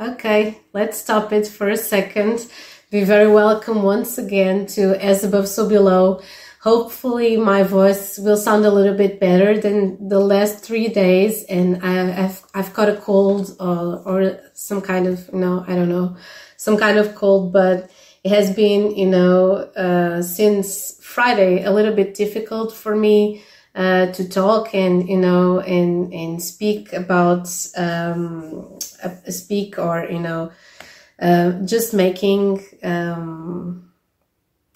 Okay, let's stop it for a second. Be very welcome once again to As Above So Below. Hopefully, my voice will sound a little bit better than the last three days, and I, have I've caught a cold or, or some kind of you know I don't know some kind of cold, but it has been you know uh, since Friday a little bit difficult for me uh, to talk and you know and and speak about um, uh, speak or you know uh, just making um,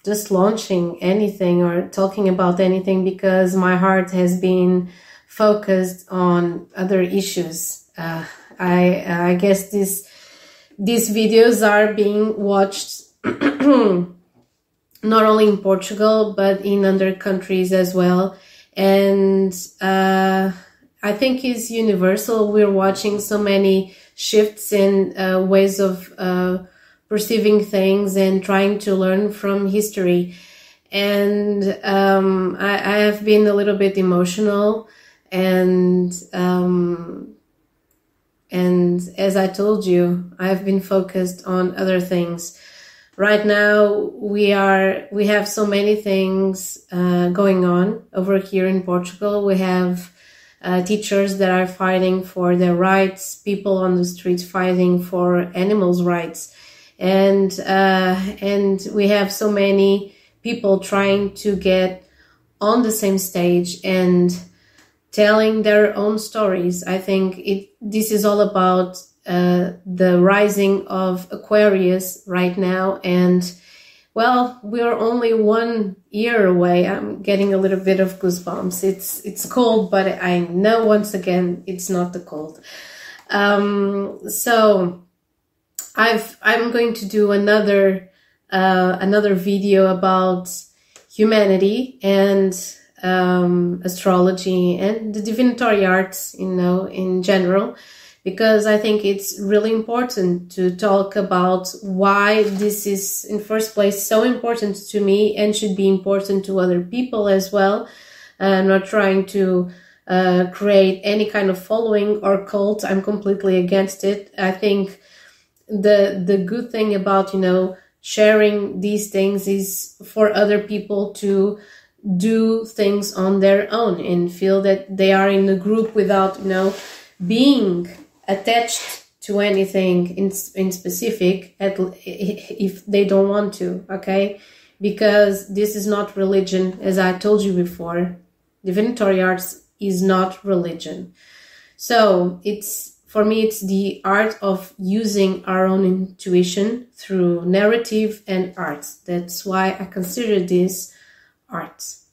just launching anything or talking about anything because my heart has been focused on other issues. Uh, I I guess this these videos are being watched not only in Portugal but in other countries as well and uh, I think is universal. We're watching so many shifts in uh, ways of uh, perceiving things and trying to learn from history. And um, I, I, have been a little bit emotional, and um, and as I told you, I've been focused on other things right now we are we have so many things uh, going on over here in Portugal. We have uh, teachers that are fighting for their rights, people on the streets fighting for animals' rights, and uh, and we have so many people trying to get on the same stage and telling their own stories. I think it this is all about uh, the rising of Aquarius right now. And well, we're only one year away. I'm getting a little bit of goosebumps. It's it's cold, but I know once again it's not the cold. Um, so I've I'm going to do another uh, another video about humanity and um, astrology and the divinatory arts, you know, in general because I think it's really important to talk about why this is in first place so important to me and should be important to other people as well. I'm not trying to uh, create any kind of following or cult. I'm completely against it. I think the the good thing about you know sharing these things is for other people to do things on their own and feel that they are in a group without you know being attached to anything in, in specific at, if they don't want to okay? Because this is not religion as i told you before. Divinatory arts is not religion. So it's for me it's the art of using our own intuition through narrative and arts. That's why i consider this arts.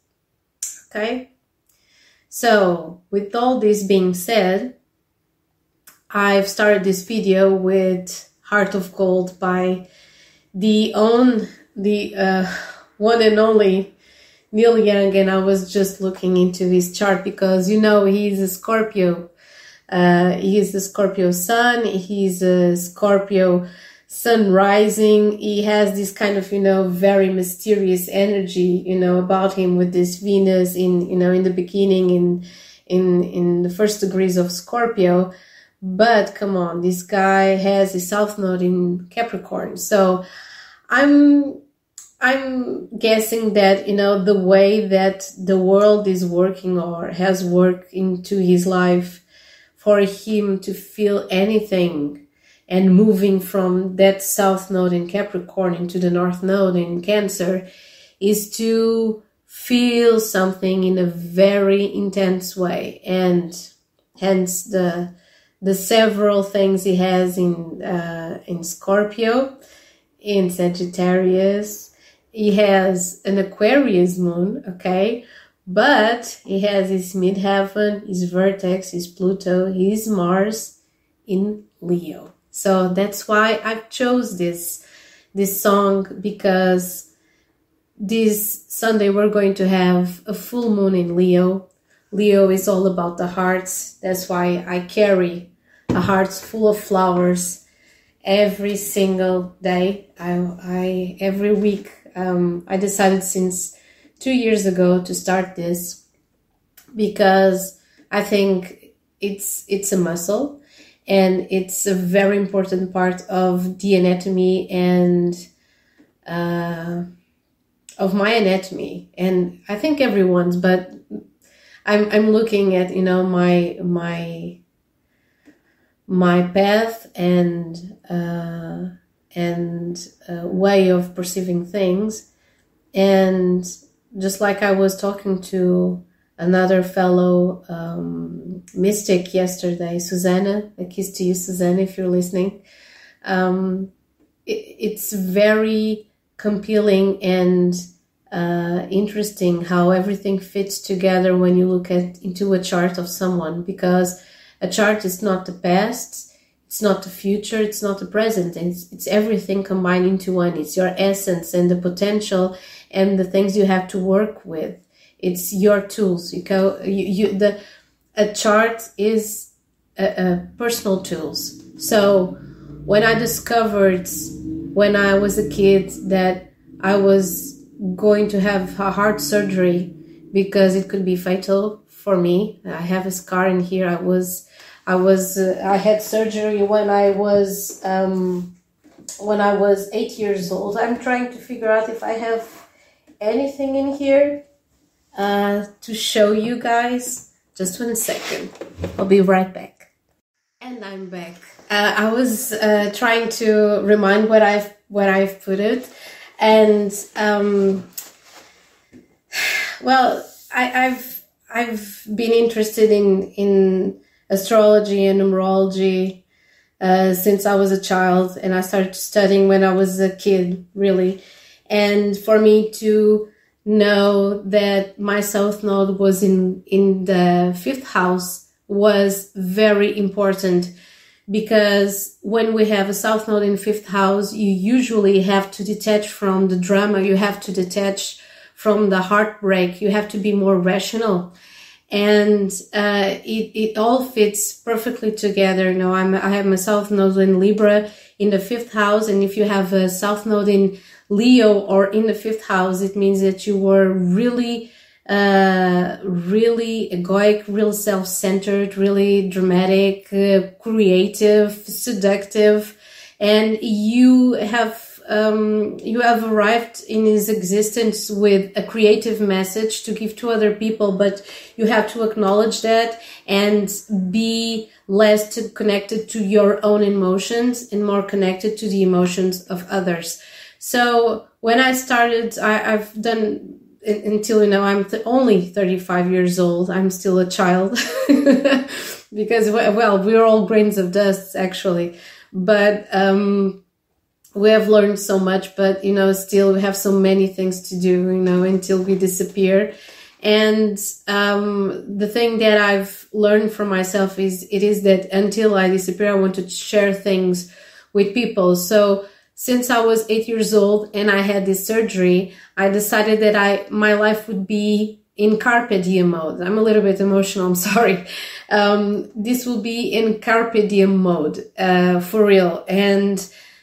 Okay? So with all this being said I've started this video with Heart of Gold by the own, the uh, one and only Neil Young, and I was just looking into his chart because you know he's a Scorpio. Uh, he's the Scorpio sun. He's a Scorpio sun rising. He has this kind of you know very mysterious energy you know about him with this Venus in you know in the beginning in in in the first degrees of Scorpio but come on, this guy has a south node in Capricorn. So I'm I'm guessing that you know the way that the world is working or has worked into his life for him to feel anything and moving from that south node in Capricorn into the north node in Cancer is to feel something in a very intense way and hence the the several things he has in uh, in Scorpio, in Sagittarius. He has an Aquarius moon, okay, but he has his midheaven, his vertex, his Pluto, his Mars in Leo. So that's why I chose this this song because this Sunday we're going to have a full moon in Leo. Leo is all about the hearts. That's why I carry a heart full of flowers every single day. I, I every week. Um, I decided since two years ago to start this because I think it's it's a muscle, and it's a very important part of the anatomy and uh, of my anatomy, and I think everyone's. But I'm I'm looking at you know my my my path and uh, and uh, way of perceiving things, and just like I was talking to another fellow um, mystic yesterday, Susanna. A kiss to you, Susanna, if you're listening. Um, it, it's very compelling and uh, interesting how everything fits together when you look at into a chart of someone because a chart is not the past it's not the future it's not the present it's, it's everything combined into one it's your essence and the potential and the things you have to work with it's your tools you go you, you the a chart is a, a personal tools so when i discovered when i was a kid that i was going to have a heart surgery because it could be fatal for me. I have a scar in here. I was, I was, uh, I had surgery when I was, um, when I was eight years old. I'm trying to figure out if I have anything in here uh, to show you guys. Just one second. I'll be right back. And I'm back. Uh, I was uh, trying to remind what I've what I've put it and um, well, I, have I've been interested in in astrology and numerology uh, since I was a child, and I started studying when I was a kid, really. And for me to know that my south node was in in the fifth house was very important because when we have a south node in fifth house, you usually have to detach from the drama. You have to detach from the heartbreak. You have to be more rational. And uh, it, it all fits perfectly together. You know, I'm, I have my south node in Libra in the fifth house. And if you have a south node in Leo or in the fifth house, it means that you were really uh, really egoic, real self-centered, really dramatic, uh, creative, seductive, and you have um, you have arrived in his existence with a creative message to give to other people, but you have to acknowledge that and be less connected to your own emotions and more connected to the emotions of others. So when I started, I, I've done until you know I'm th- only 35 years old. I'm still a child because well, we're all grains of dust actually, but um, we have learned so much. But you know, still we have so many things to do. You know, until we disappear. And um, the thing that I've learned for myself is it is that until I disappear, I want to share things with people. So since I was eight years old and I had this surgery, I decided that I my life would be in carpe diem mode. I'm a little bit emotional. I'm sorry. Um, this will be in carpe diem mode uh, for real. And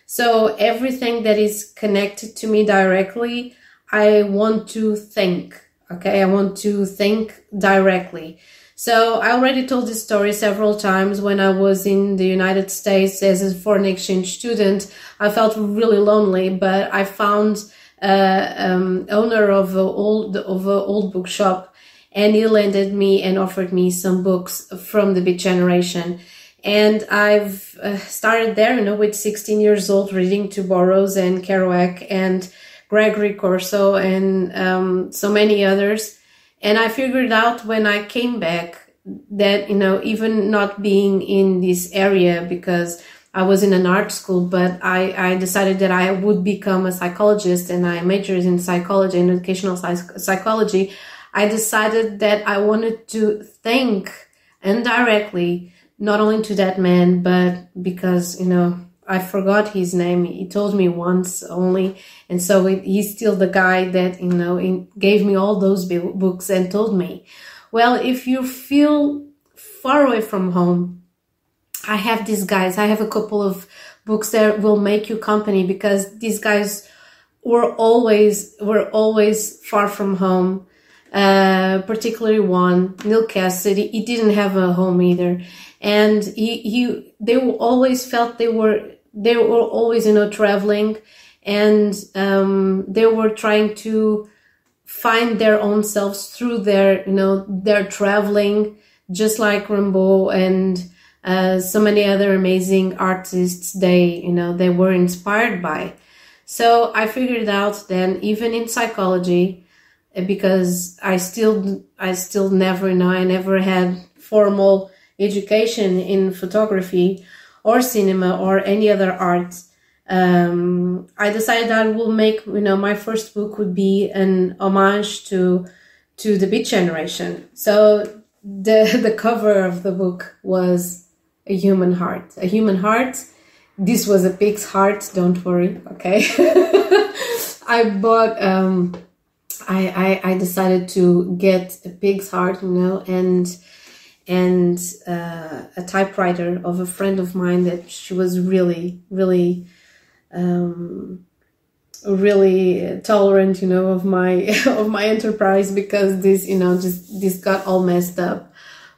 so everything that is connected to me directly, I want to think. Okay, I want to think directly. So I already told this story several times when I was in the United States as a foreign exchange student. I felt really lonely, but I found uh, um, owner of a old of a old bookshop, and he lended me and offered me some books from the Beat Generation. And I've uh, started there, you know, with 16 years old, reading to Burroughs and Kerouac and Gregory Corso and um, so many others and I figured out when I came back that, you know, even not being in this area because I was in an art school, but I, I decided that I would become a psychologist and I majored in psychology and educational psychology. I decided that I wanted to think indirectly, not only to that man, but because, you know, I forgot his name. He told me once only, and so it, he's still the guy that you know gave me all those books and told me, well, if you feel far away from home, I have these guys. I have a couple of books that will make you company because these guys were always were always far from home uh, particularly one, Neal Cassady, he didn't have a home either. And he, he, they always felt they were, they were always, you know, traveling and, um, they were trying to find their own selves through their, you know, their traveling, just like Rimbaud and, uh, so many other amazing artists they, you know, they were inspired by. So I figured out then, even in psychology, because I still I still never know I never had formal education in photography or cinema or any other art. Um, I decided I will make you know my first book would be an homage to to the Beat Generation. So the the cover of the book was a human heart, a human heart. This was a pig's heart. Don't worry, okay. I bought um, I, I, I decided to get a pig's heart, you know, and and uh, a typewriter of a friend of mine that she was really, really, um, really tolerant, you know, of my of my enterprise because this, you know, just this got all messed up.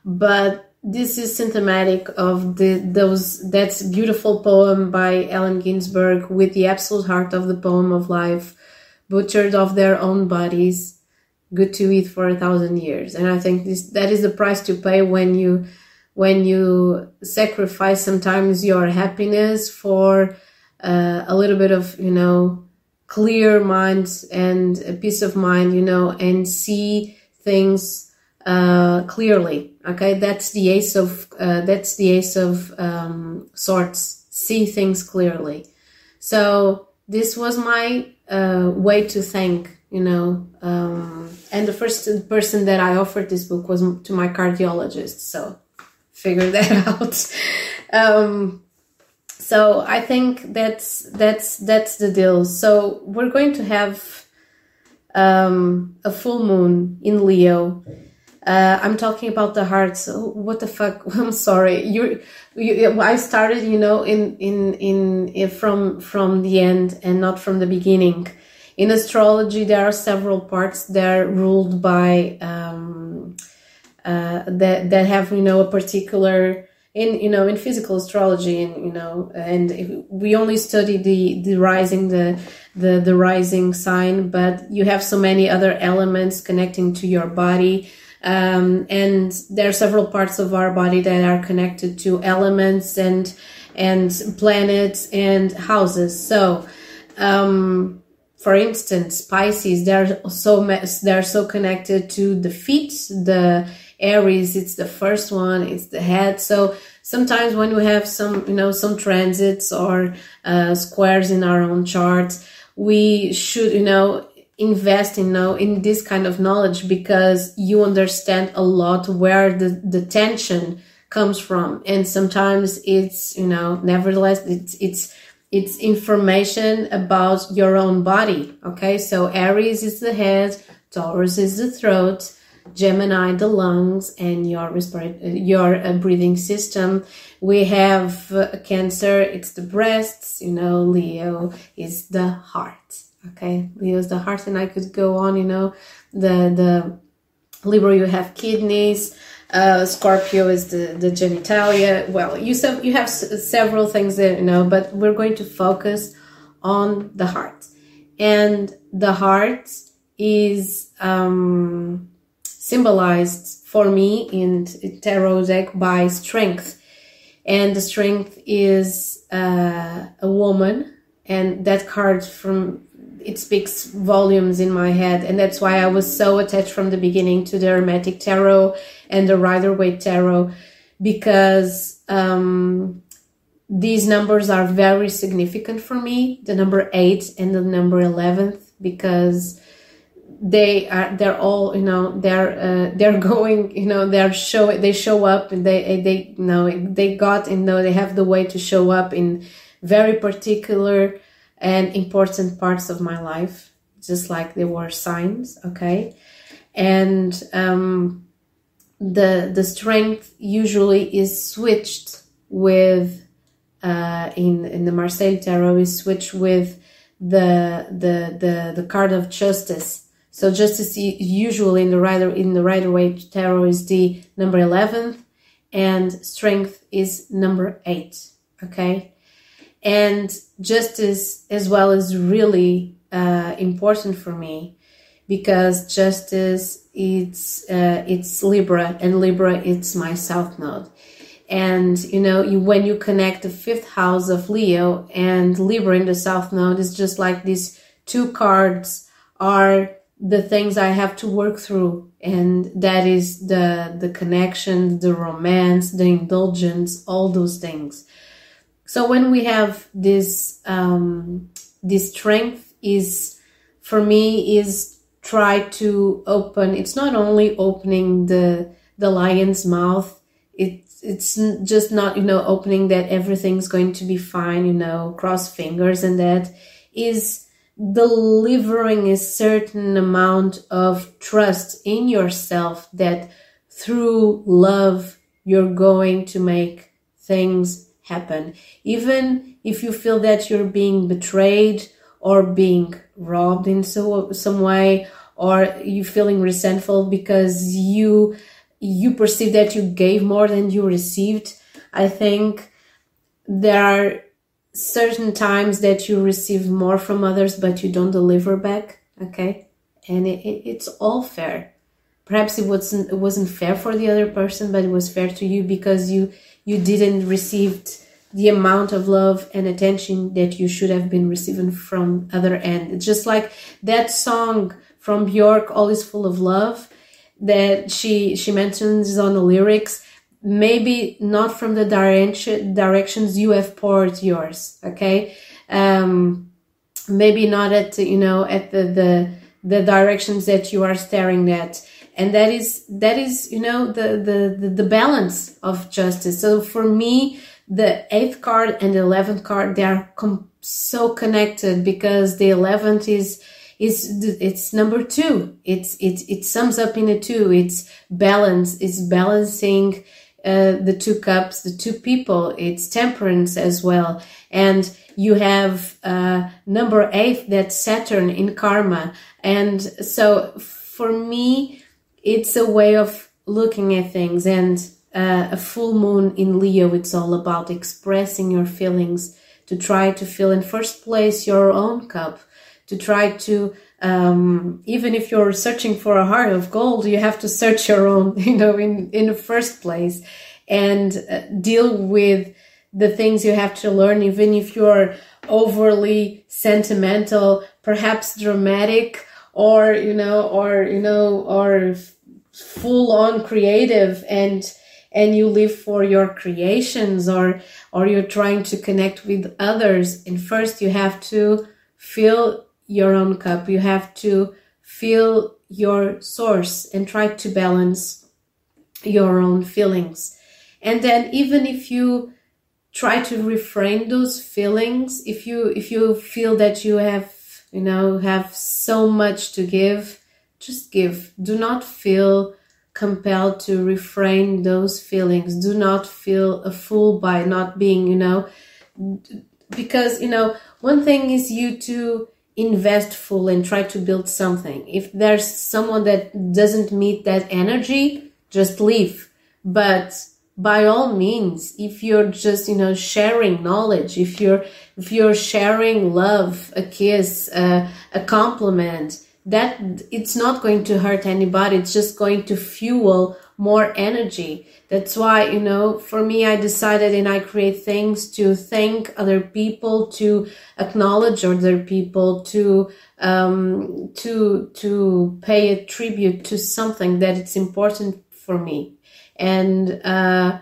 But this is symptomatic of the those that's beautiful poem by Allen Ginsberg with the absolute heart of the poem of life butchered of their own bodies, good to eat for a thousand years. And I think this that is the price to pay when you when you sacrifice sometimes your happiness for uh, a little bit of you know clear minds and a peace of mind, you know, and see things uh, clearly. Okay, that's the ace of uh, that's the ace of um, swords. See things clearly. So this was my uh, way to thank you know um, and the first person that i offered this book was to my cardiologist so figure that out. Um, so i think that's that's that's the deal. So we're going to have um, a full moon in leo uh, I'm talking about the heart. So what the fuck? I'm sorry. You, you, I started, you know, in, in, in, in, from, from the end and not from the beginning. In astrology, there are several parts that are ruled by, um, uh, that, that have, you know, a particular, in, you know, in physical astrology and, you know, and we only study the, the rising, the, the, the rising sign, but you have so many other elements connecting to your body um, and there are several parts of our body that are connected to elements and and planets and houses. So, um, for instance, Pisces they're so they're so connected to the feet. The Aries it's the first one. It's the head. So sometimes when we have some you know some transits or uh, squares in our own charts we should you know invest in now in this kind of knowledge because you understand a lot where the, the tension comes from. And sometimes it's you know nevertheless it's it's it's information about your own body okay? So aries is the head taurus is the throat gemini the lungs and your respiratory your uh, breathing system. We have uh, cancer it's the breasts you know leo is the heart okay leo's the heart and i could go on you know the the libra you have kidneys uh, scorpio is the the genitalia. Well you have you have s- several things that you know but we're going to focus on the heart. And the heart is um, symbolized for me in tarot deck by strength. And the strength is uh, a woman. And that card from it speaks volumes in my head and that's why i was so attached from the beginning to the hermetic tarot and the rider waite tarot because um, these numbers are very significant for me the number 8 and the number 11th because they are they're all you know they're uh, they're going you know they're show they show up and they they you know they got and you know they have the way to show up in very particular and important parts of my life, just like they were signs, okay? And um, the the strength usually is switched with uh, in in the Marseille tarot is switched with the the the the card of justice. So justice usually in the rider in the rider waite tarot is the number eleventh, and strength is number eight. Okay, and justice as well is really uh, important for me because justice it's uh, it's Libra and Libra it's my south node. And you know you, when you connect the fifth house of leo and libra in the south node it's just like these two cards are the things i have to work through. And that is the the connection the romance the indulgence all those things so when we have this um this strength is for me is try to open it's not only opening the the lion's mouth it it's just not you know opening that everything's going to be fine you know cross fingers and that is delivering a certain amount of trust in yourself that through love you're going to make things happen even if you feel that you're being betrayed or being robbed in so some way or you're feeling resentful because you you perceive that you gave more than you received. I think there are certain times that you receive more from others, but you don't deliver back. Okay. And it, it, it's all fair. Perhaps it wasn't, it wasn't fair for the other person, but it was fair to you because you, you didn't receive the amount of love and attention that you should have been receiving from other end. It's just like that song from Bjork, All is Full of Love that she she mentions on the lyrics maybe not from the direction directions you have poured yours okay um maybe not at you know at the the the directions that you are staring at and that is that is you know the the the, the balance of justice so for me the eighth card and the 11th card they are com- so connected because the 11th is is it's number two. It's it it sums up in a two. It's balance. It's balancing uh, the two cups, the two people. It's temperance as well, and you have uh, number eight that's Saturn in karma, and so for me, it's a way of looking at things and. Uh, a full moon in Leo, it's all about expressing your feelings to try to fill in first place your own cup to try to um, even if you're searching for a heart of gold you have to search your own you know in in the first place and uh, deal with the things you have to learn even if you're overly sentimental perhaps dramatic or you know or you know or full on creative and and you live for your creations or or you're trying to connect with others and first you have to fill your own cup. You have to fill your source and try to balance your own feelings. And then even if you try to refrain those feelings, if you if you feel that you have, you know, have so much to give, just give. Do not feel compelled to refrain those feelings. Do not feel a fool by not being, you know, because, you know, one thing is you to invest full and try to build something. If there's someone that doesn't meet that energy, just leave. But by all means, if you're just, you know, sharing knowledge, if you're, if you're sharing love, a kiss, uh, a compliment, that it's not going to hurt anybody. It's just going to fuel more energy. That's why, you know, for me, I decided and I create things to thank other people, to acknowledge other people, to, um, to, to pay a tribute to something that it's important for me. And, uh,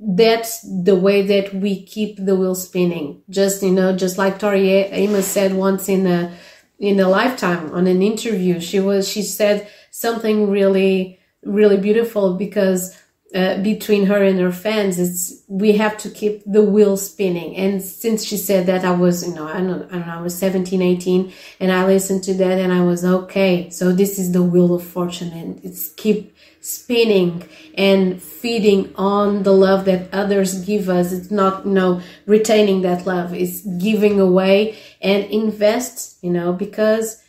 that's the way that we keep the wheel spinning. Just, you know, just like Tori Amos said once in a, in a lifetime on an interview, she was, she said something really, really beautiful because uh, between her and her fans, it's we have to keep the wheel spinning. And since she said that, I was, you know, I don't, I don't know, I was 17, 18, and I listened to that, and I was okay. So this is the wheel of fortune, and it's keep spinning and feeding on the love that others give us. It's not, you know, retaining that love. It's giving away and invest, you know, because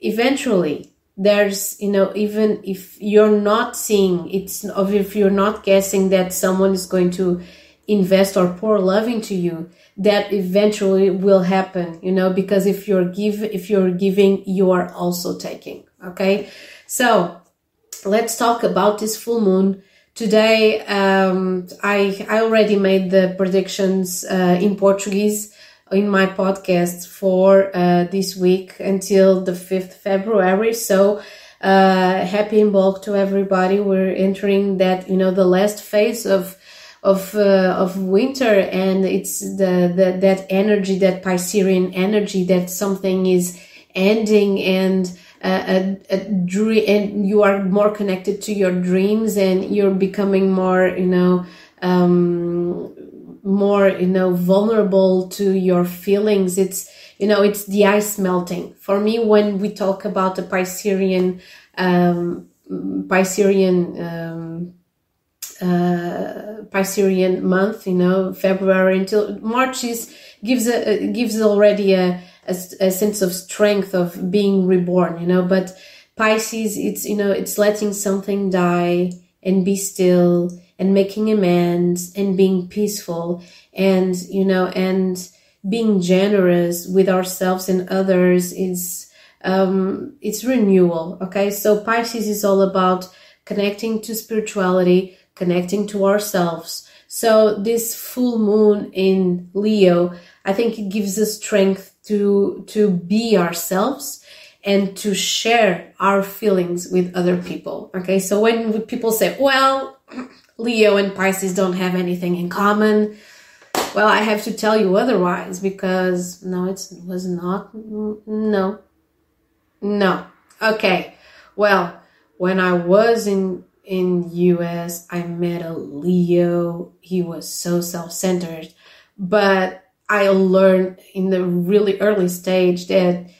eventually there's you know even if you're not seeing it's if you're not guessing that someone is going to invest or pour love into you that eventually will happen you know because if you're give if you're giving you are also taking okay? So let's talk about this full moon. Today um, i i already made the predictions uh, in portuguese in my podcast for uh, this week until the 5th february. So uh, happy bulk to everybody. We're entering that you know the last phase of of uh, of winter and it's the, the that energy that Piscean energy that something is ending and a, a dream and you are more connected to your dreams and you're becoming more you know um, more you know vulnerable to your feelings. It's you know it's the ice melting. For me when we talk about the Piscean um, Piscean um, uh, Piscean month, you know, February until March is gives a gives already a, a, a sense of strength of being reborn, you know. But Pisces, it's you know, it's letting something die and be still and making amends and being peaceful and you know and being generous with ourselves and others is um, it's renewal. Okay, so Pisces is all about connecting to spirituality connecting to ourselves. So this full moon in Leo, I think it gives us strength to, to be ourselves and to share our feelings with other people. Okay. So when people say, well, Leo and Pisces don't have anything in common. Well, I have to tell you otherwise because no, it was not. No. No. Okay. Well, when I was in in US, I met a Leo. He was so self-centered, but I learned in the really early stage that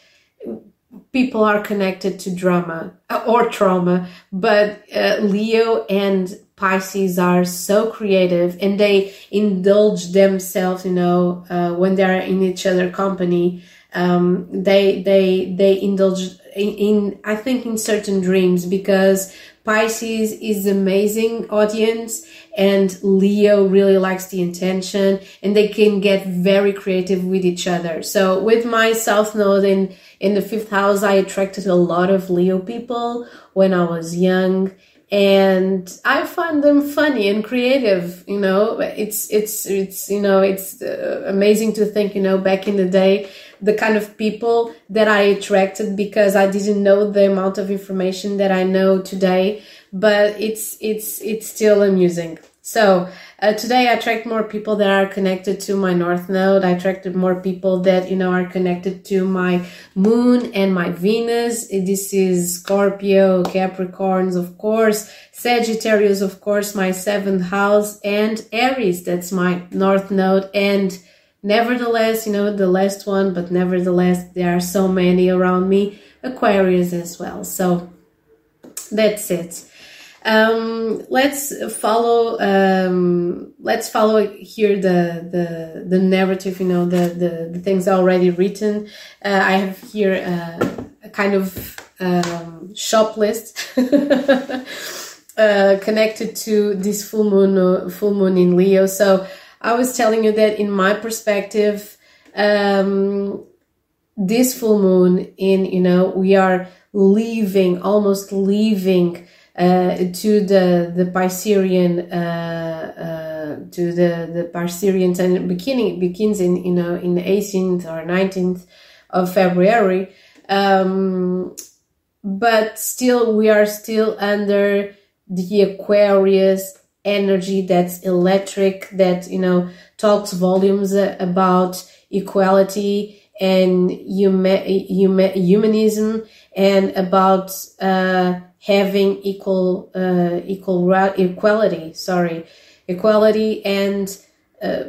people are connected to drama uh, or trauma, but uh, Leo and Pisces are so creative and they indulge themselves, you know, uh, when they're in each other company. Um, they they they indulge in, in I think in certain dreams because Pisces is amazing audience and Leo really likes the intention and they can get very creative with each other. So with my South Node in, in the fifth house, I attracted a lot of Leo people when I was young and I find them funny and creative. You know, it's, it's, it's, you know, it's uh, amazing to think, you know, back in the day, the kind of people that I attracted because I didn't know the amount of information that I know today, but it's it's it's still amusing. So uh, today I attract more people that are connected to my North Node. I attracted more people that you know are connected to my Moon and my Venus. This is Scorpio, Capricorns, of course, Sagittarius, of course, my seventh house, and Aries. That's my North Node and Nevertheless, you know, the last one, but nevertheless, there are so many around me, Aquarius as well. So that's it. Um, let's follow, um, let's follow here the, the, the narrative, you know, the, the, the things already written. Uh, I have here uh, a kind of, um, shop list. uh, connected to this full moon, full moon in Leo. So, I was telling you that in my perspective, um, this full moon in, you know, we are leaving, almost leaving to the the Piscean, uh, uh, to the the Piscean, and beginning begins in you know in the 18th or 19th of February, um, but still we are still under the Aquarius energy that's electric that you know talks volumes about equality and humanism and about uh, having equal uh, equal equality sorry equality and uh,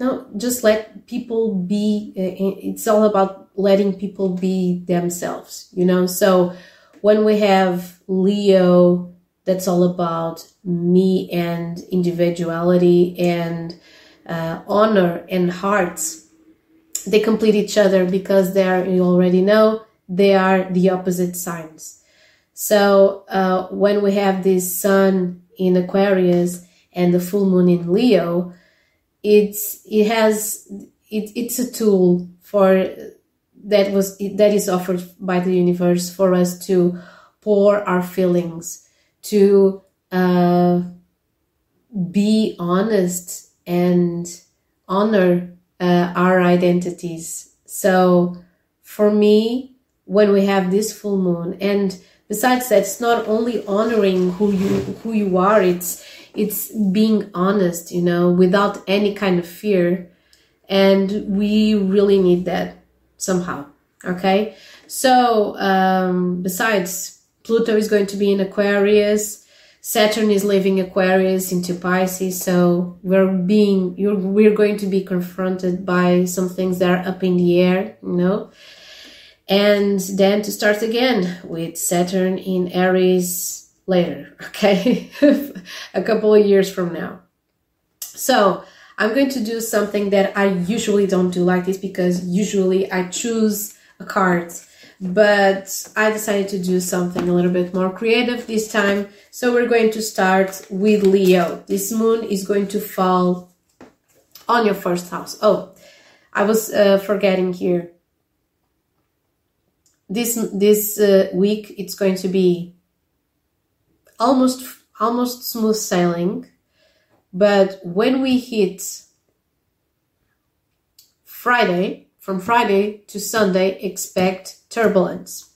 no just let people be uh, it's all about letting people be themselves you know so when we have leo that's all about me and individuality and uh, honor and hearts they complete each other because they're you already know they are the opposite signs. So uh, when we have this sun in Aquarius and the full moon in Leo, it's it has it, it's a tool for that was that is offered by the universe for us to pour our feelings to uh, be honest and honor uh, our identities. So for me when we have this full moon and besides that it's not only honoring who you who you are it's it's being honest you know without any kind of fear. And we really need that somehow okay? So um besides pluto is going to be in aquarius. Saturn is leaving aquarius into pisces. So we're being you're we're going to be confronted by some things that are up in the air you know and then to start again with saturn in aries later okay a couple of years from now so I'm going to do something that I usually don't do like this because usually I choose a card, but I decided to do something a little bit more creative this time. So we're going to start with Leo. This moon is going to fall on your first house. Oh, I was uh, forgetting here. This this uh, week it's going to be almost almost smooth sailing but when we hit Friday, from Friday to Sunday, expect turbulence.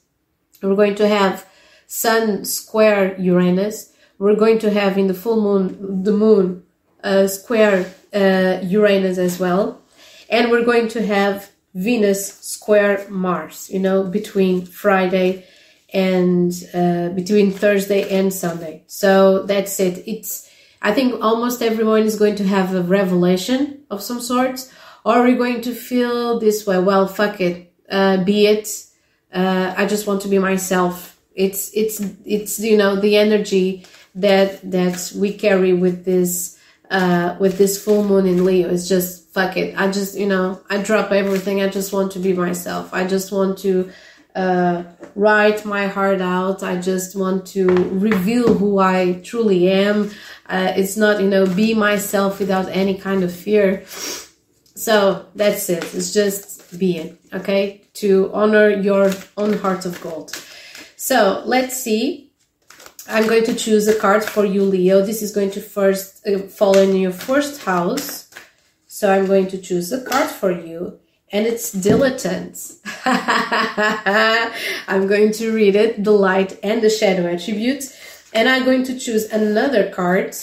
We're going to have Sun square Uranus. We're going to have in the full moon, the moon uh, square uh, Uranus as well. And we're going to have Venus square Mars, you know, between Friday and uh, between Thursday and Sunday. So that's it. It's I think almost everyone is going to have a revelation of some sort, or we're we going to feel this way? Well, fuck it, uh, be it. Uh, I just want to be myself. It's it's it's you know the energy that that we carry with this uh, with this full moon in Leo. It's just fuck it. I just you know I drop everything. I just want to be myself. I just want to uh, write my heart out. I just want to reveal who I truly am. Uh, it's not, you know, be myself without any kind of fear. So that's it. It's just be it, okay? To honor your own heart of gold. So let's see. I'm going to choose a card for you, Leo. This is going to first uh, fall in your first house. So I'm going to choose a card for you and it's dilettante. I'm going to read it, the light and the shadow attributes, and I'm going to choose another card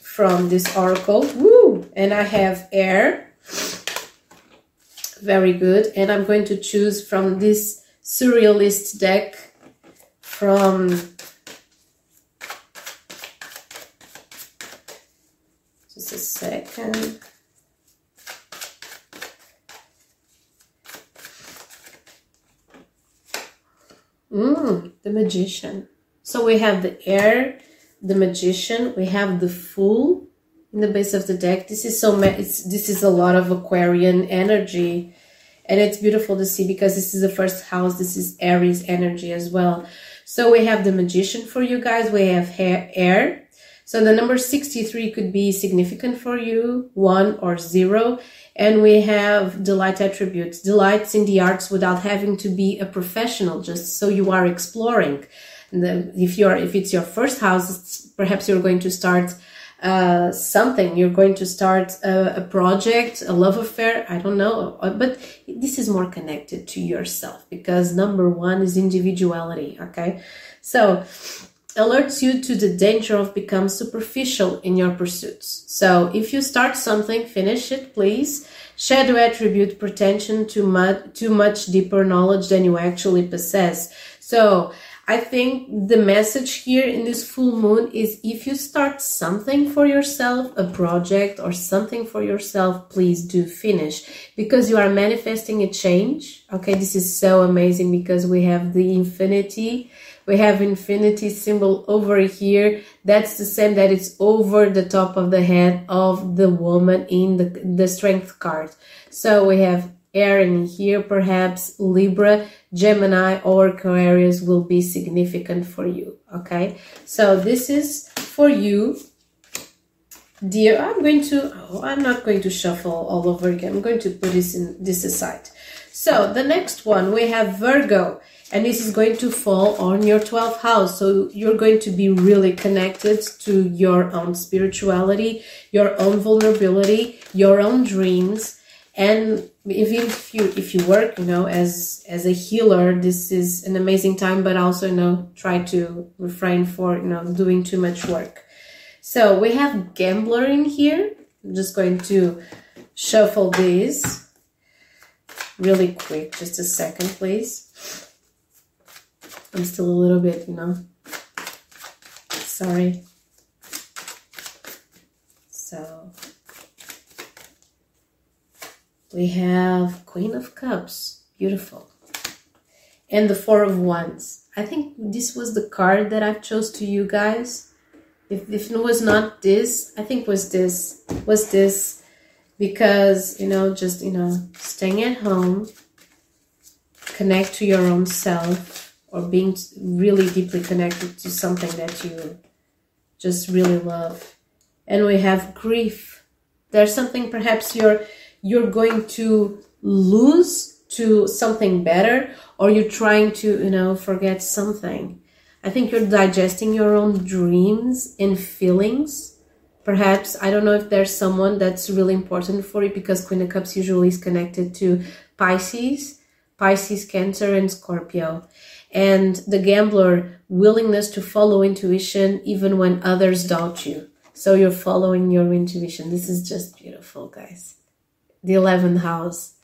from this oracle. Woo! And I have air. Very good. And I'm going to choose from this surrealist deck from just a second. Mm, the magician. So we have the air, the magician, we have the fool in the base of the deck. This is so this is a lot of Aquarian energy. And it's beautiful to see because this is the first house. This is Aries energy as well. So we have the magician for you guys. We have air. So the number 63 could be significant for you, one or zero and we have delight attributes delights in the arts without having to be a professional just so you are exploring. If you're if it's your first house perhaps you're going to start uh, something. You're going to start a, a, project a love affair i don't know. Uh, but this is more connected to yourself because number one is individuality okay? So alerts you to the danger of becoming superficial in your pursuits. So if you start something, finish it, please. Shadow attribute pretension to much, too much deeper knowledge than you actually possess. So I think the message here in this full moon is if you start something for yourself, a project or something for yourself, please do finish because you are manifesting a change. Okay, this is so amazing because we have the infinity we have infinity symbol over here that's the same that it's over the top of the head of the woman in the, the strength card so we have air and here perhaps Libra, Gemini or Aquarius will be significant for you. Okay. So this is for you. Dear, I'm going to, oh, I'm not going to shuffle all over again. I'm going to put this in this aside. So the next one we have Virgo and this is going to fall on your 12th house. So you're going to be really connected to your own spirituality, your own vulnerability, your own dreams. And even if you if you work, you know, as as a healer, this is an amazing time. But also, you know, try to refrain for you know doing too much work. So we have gambler in here. I'm just going to shuffle these really quick. Just a second, please. I'm still a little bit, you know, sorry. So we have Queen of Cups, beautiful. And the Four of Wands. I think this was the card that I chose to you guys. If, if it was not this, I think was this, was this because, you know, just, you know, staying at home, connect to your own self, or being really deeply connected to something that you just really love. And we have grief. There's something perhaps you're you're going to lose to something better or you're trying to, you know, forget something. I think you're digesting your own dreams and feelings. Perhaps I don't know if there's someone that's really important for you because Queen of Cups usually is connected to Pisces, Pisces, Cancer, and Scorpio and the gambler willingness to follow intuition even when others doubt you. So you're following your intuition. This is just beautiful, guys. The 11th house.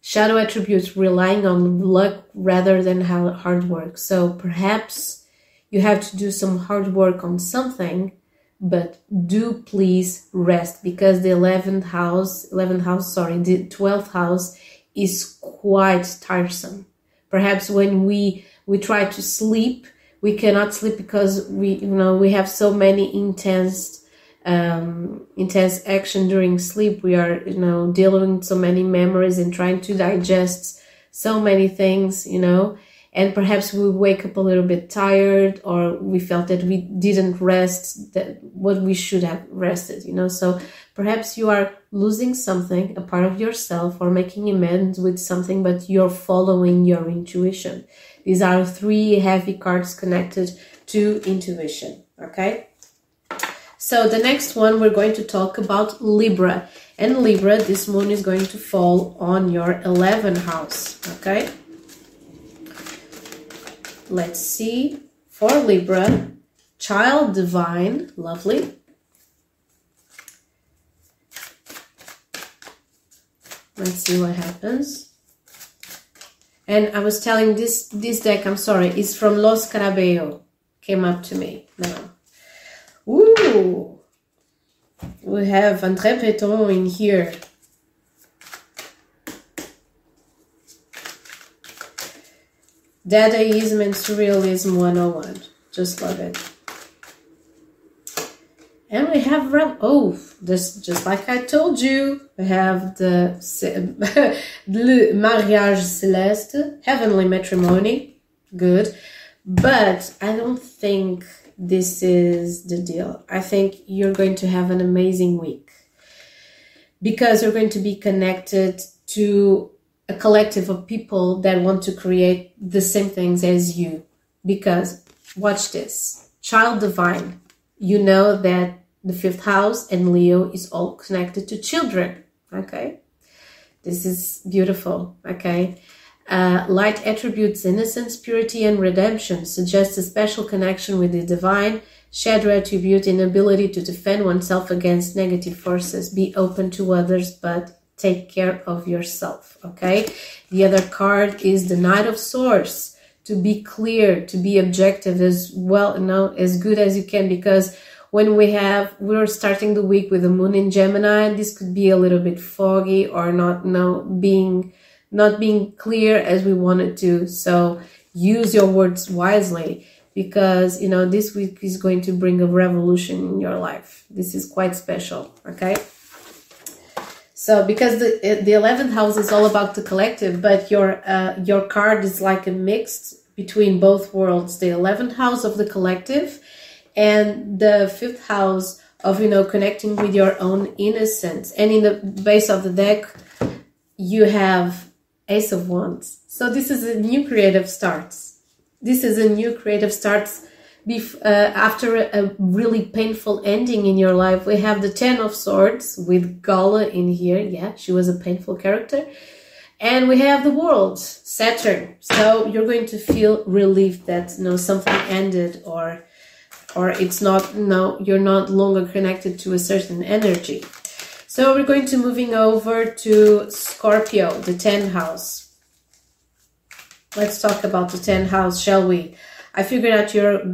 Shadow attributes relying on luck rather than hard work. So perhaps you have to do some hard work on something, but do please rest because the 11th house, 11th house, sorry, the 12th house is quite tiresome. Perhaps when we we try to sleep we cannot sleep because we you know we have so many intense um, intense action during sleep. We are you know dealing with so many memories and trying to digest so many things you know. And perhaps we wake up a little bit tired or we felt that we didn't rest that what we should have rested you know. So perhaps you are losing something a part of yourself or making amends with something but you're following your intuition these are three heavy cards connected to intuition okay so the next one we're going to talk about libra and libra this moon is going to fall on your 11th house okay Let's see. For Libra, Child Divine, lovely. Let's see what happens. And I was telling this this deck, I'm sorry, is from Lo Scarabeo. Came up to me now. Ooh! We have André Breton in here. Dadaism and Surrealism 101. Just love it. And we have oh, this just like I told you, we have the Le Mariage Céleste, Heavenly Matrimony, good. But I don't think this is the deal. I think you're going to have an amazing week because you're going to be connected to a collective of people that want to create the same things as you. Because, watch this child divine, you know that the fifth house and Leo is all connected to children. Okay. This is beautiful. Okay. Uh, light attributes innocence, purity, and redemption suggests a special connection with the divine. Shadow attribute inability to defend oneself against negative forces. Be open to others, but take care of yourself. Okay. The other card is the Knight of Swords. To be clear, to be objective as well, you know, as good as you can because when we have we're starting the week with the moon in Gemini, this could be a little bit foggy or not you know being not being clear as we wanted to. So use your words wisely because you know this week is going to bring a revolution in your life. This is quite special, okay? So because the the eleventh house is all about the collective, but your uh, your card is like a mixed between both worlds. The eleventh house of the collective, and the fifth house of you know connecting with your own innocence. And in the base of the deck, you have Ace of Wands. So this is a new creative starts. This is a new creative starts bef- uh, after a, really painful ending in your life, we have the Ten of Swords with Gala in here. Yeah, she was a painful character. And we have the world, Saturn. So you're going to feel relief that you know something ended or or it's not no you're not longer connected to a certain energy. So we're going to moving over to Scorpio, the 10 house. Let's talk about the 10 house, shall we? I figured out you're,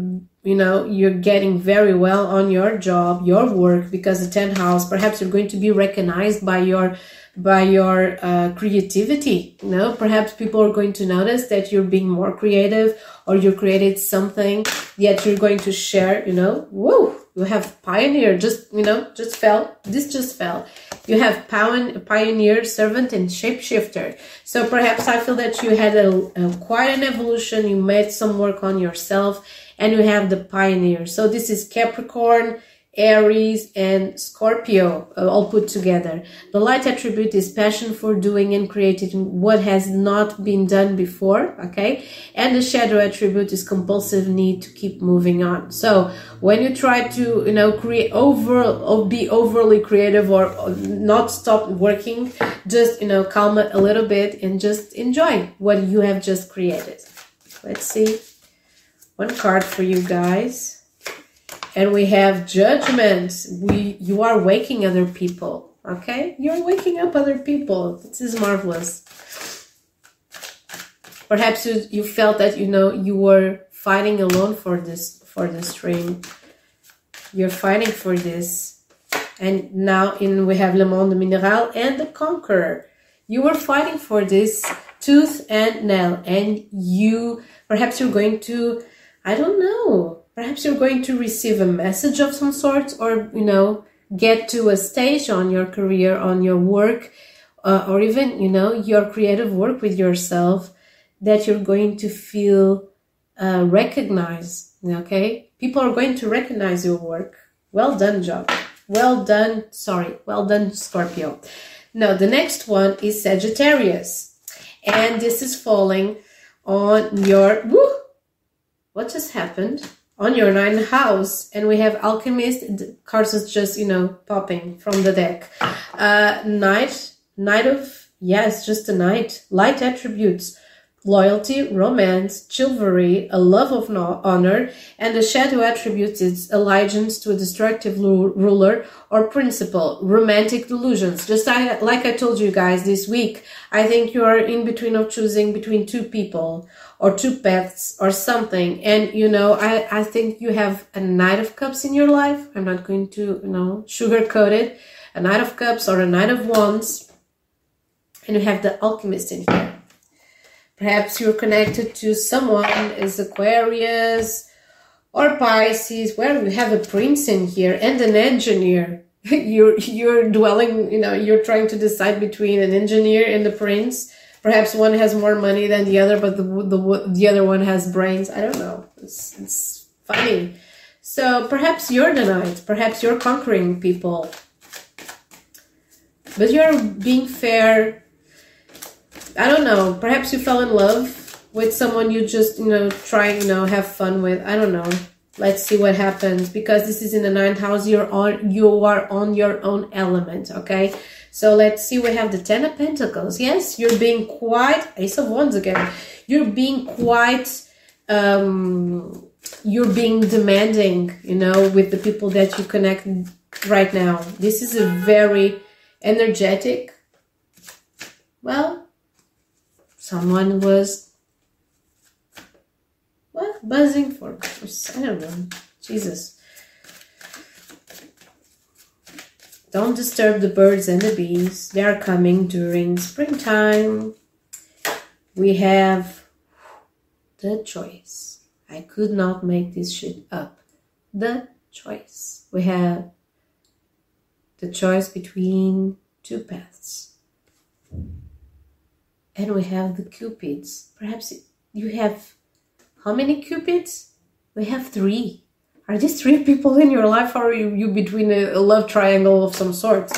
you know, you're getting very well on your job, your work, because the 10th house, perhaps you're going to be recognized by your by your uh, creativity. You know, perhaps people are going to notice that you're being more creative or you created something yet you're going to share, you know, whoa, you have pioneer, just, you know, just fell. This just fell. You have pioneer, servant, and shapeshifter. So perhaps I feel that you had a, a quite an evolution. You made some work on yourself and you have the pioneer. So this is Capricorn, Aries, and Scorpio uh, all put together. The light attribute is passion for doing and creating what has not been done before, okay? And the shadow attribute is compulsive need to keep moving on. So when you try to, you know, create over or be overly creative or, or not stop working, just, you know, calm it a little bit and just enjoy what you have just created. Let's see. One card for you guys and we have judgments. We you are waking other people okay? You're waking up other people. This is marvelous. Perhaps you, you felt that you know you were fighting alone for this for this dream you're fighting for this. And now in we have le monde mineral and the conqueror. You were fighting for this tooth and nail. And you perhaps you're going to i don't know perhaps you're going to receive a message of some sort or you know get to a stage on your career on your work uh, or even you know your creative work with yourself that you're going to feel uh, recognized okay? People are going to recognize your work. Well done job. Well done sorry well done scorpio. Now the next one is sagittarius and this is falling on your woo, what just happened on your nine house and we have alchemist cards is just you know popping from the deck. Uh knight knight of yes just a knight. Light attributes loyalty romance chivalry a love of no- honor and the shadow attributes is allegiance to a destructive lu- ruler or principle. Romantic delusions. Just I, like i told you guys this week i think you are in between of choosing between two people or two paths or something. And, you know, I, I think you have a Knight of Cups in your life. I'm not going to, you know, sugarcoat it. A Knight of Cups or a Knight of Wands. And you have the Alchemist in here. Perhaps you're connected to someone is Aquarius or Pisces. Well, we have a prince in here and an engineer. you're you're dwelling, you know, you're trying to decide between an engineer and the prince perhaps one has more money than the other, but the the the other one has brains. I don't know. It's, it's funny. So perhaps you're the knight. Perhaps you're conquering people, but you're being fair. I don't know. Perhaps you fell in love with someone you just you know try you know have fun with. I don't know. Let's see what happens because this is in the ninth house. You're on you are on your own element. Okay so let's see, we have the Ten of Pentacles. Yes, you're being quite, Ace of Wands again. You're being quite, um, you're being demanding, you know, with the people that you connect right now. This is a very energetic, well, someone was, buzzing for, I don't know, Jesus. Don't disturb the birds and the bees. They are coming during springtime. We have the choice. I could not make this shit up. The choice. We have the choice between two paths. And we have the cupids. Perhaps you have how many cupids? We have three. Are these three people in your life or are you, you between a, a love triangle of some sort?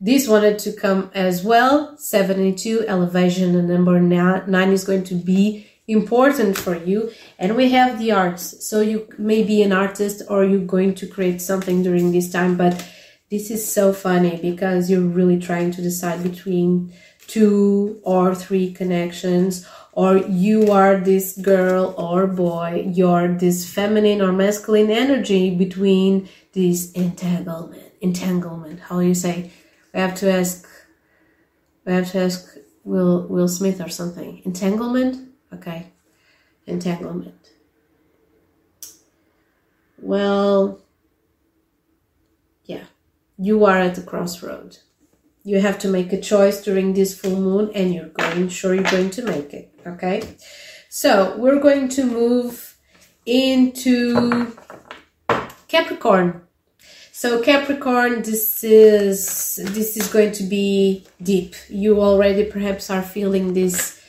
This wanted to come as well. 72 elevation and number nine is going to be important for you. And we have the arts. So you may be an artist or you're going to create something during this time, but this is so funny because you're really trying to decide between two or three connections or you are this girl or boy you're this feminine or masculine energy between this entanglement entanglement. How you say we have to ask we have to ask will will smith or something. Entanglement? Okay. Entanglement. Well yeah. You are at the crossroad you have to make a choice during this full moon and you're going sure you're going to make it okay? So we're going to move into capricorn. So capricorn this is this is going to be deep. You already perhaps are feeling this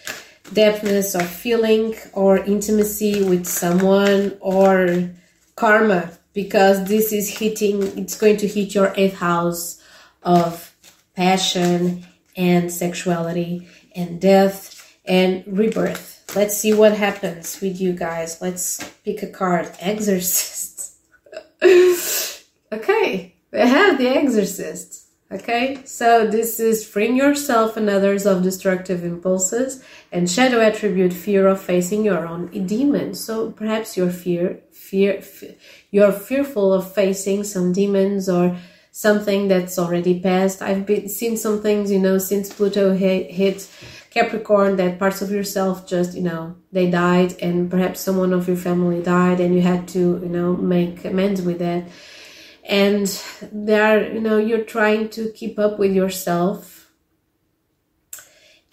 depthness of feeling or intimacy with someone or karma because this is hitting it's going to hit your eighth house of passion and sexuality and death and rebirth. Let's see what happens with you guys. Let's pick a card. Exorcist. okay, we have the Exorcist. Okay, so this is freeing yourself and others of destructive impulses and shadow attribute fear of facing your own demons. So perhaps you're fear, fear, fear you're fearful of facing some demons or something that's already passed. I've been seen some things, you know, since Pluto hit, hit Capricorn, that parts of yourself just, you know, they died, and perhaps someone of your family died, and you had to, you know, make amends with that. And there, you know, you're trying to keep up with yourself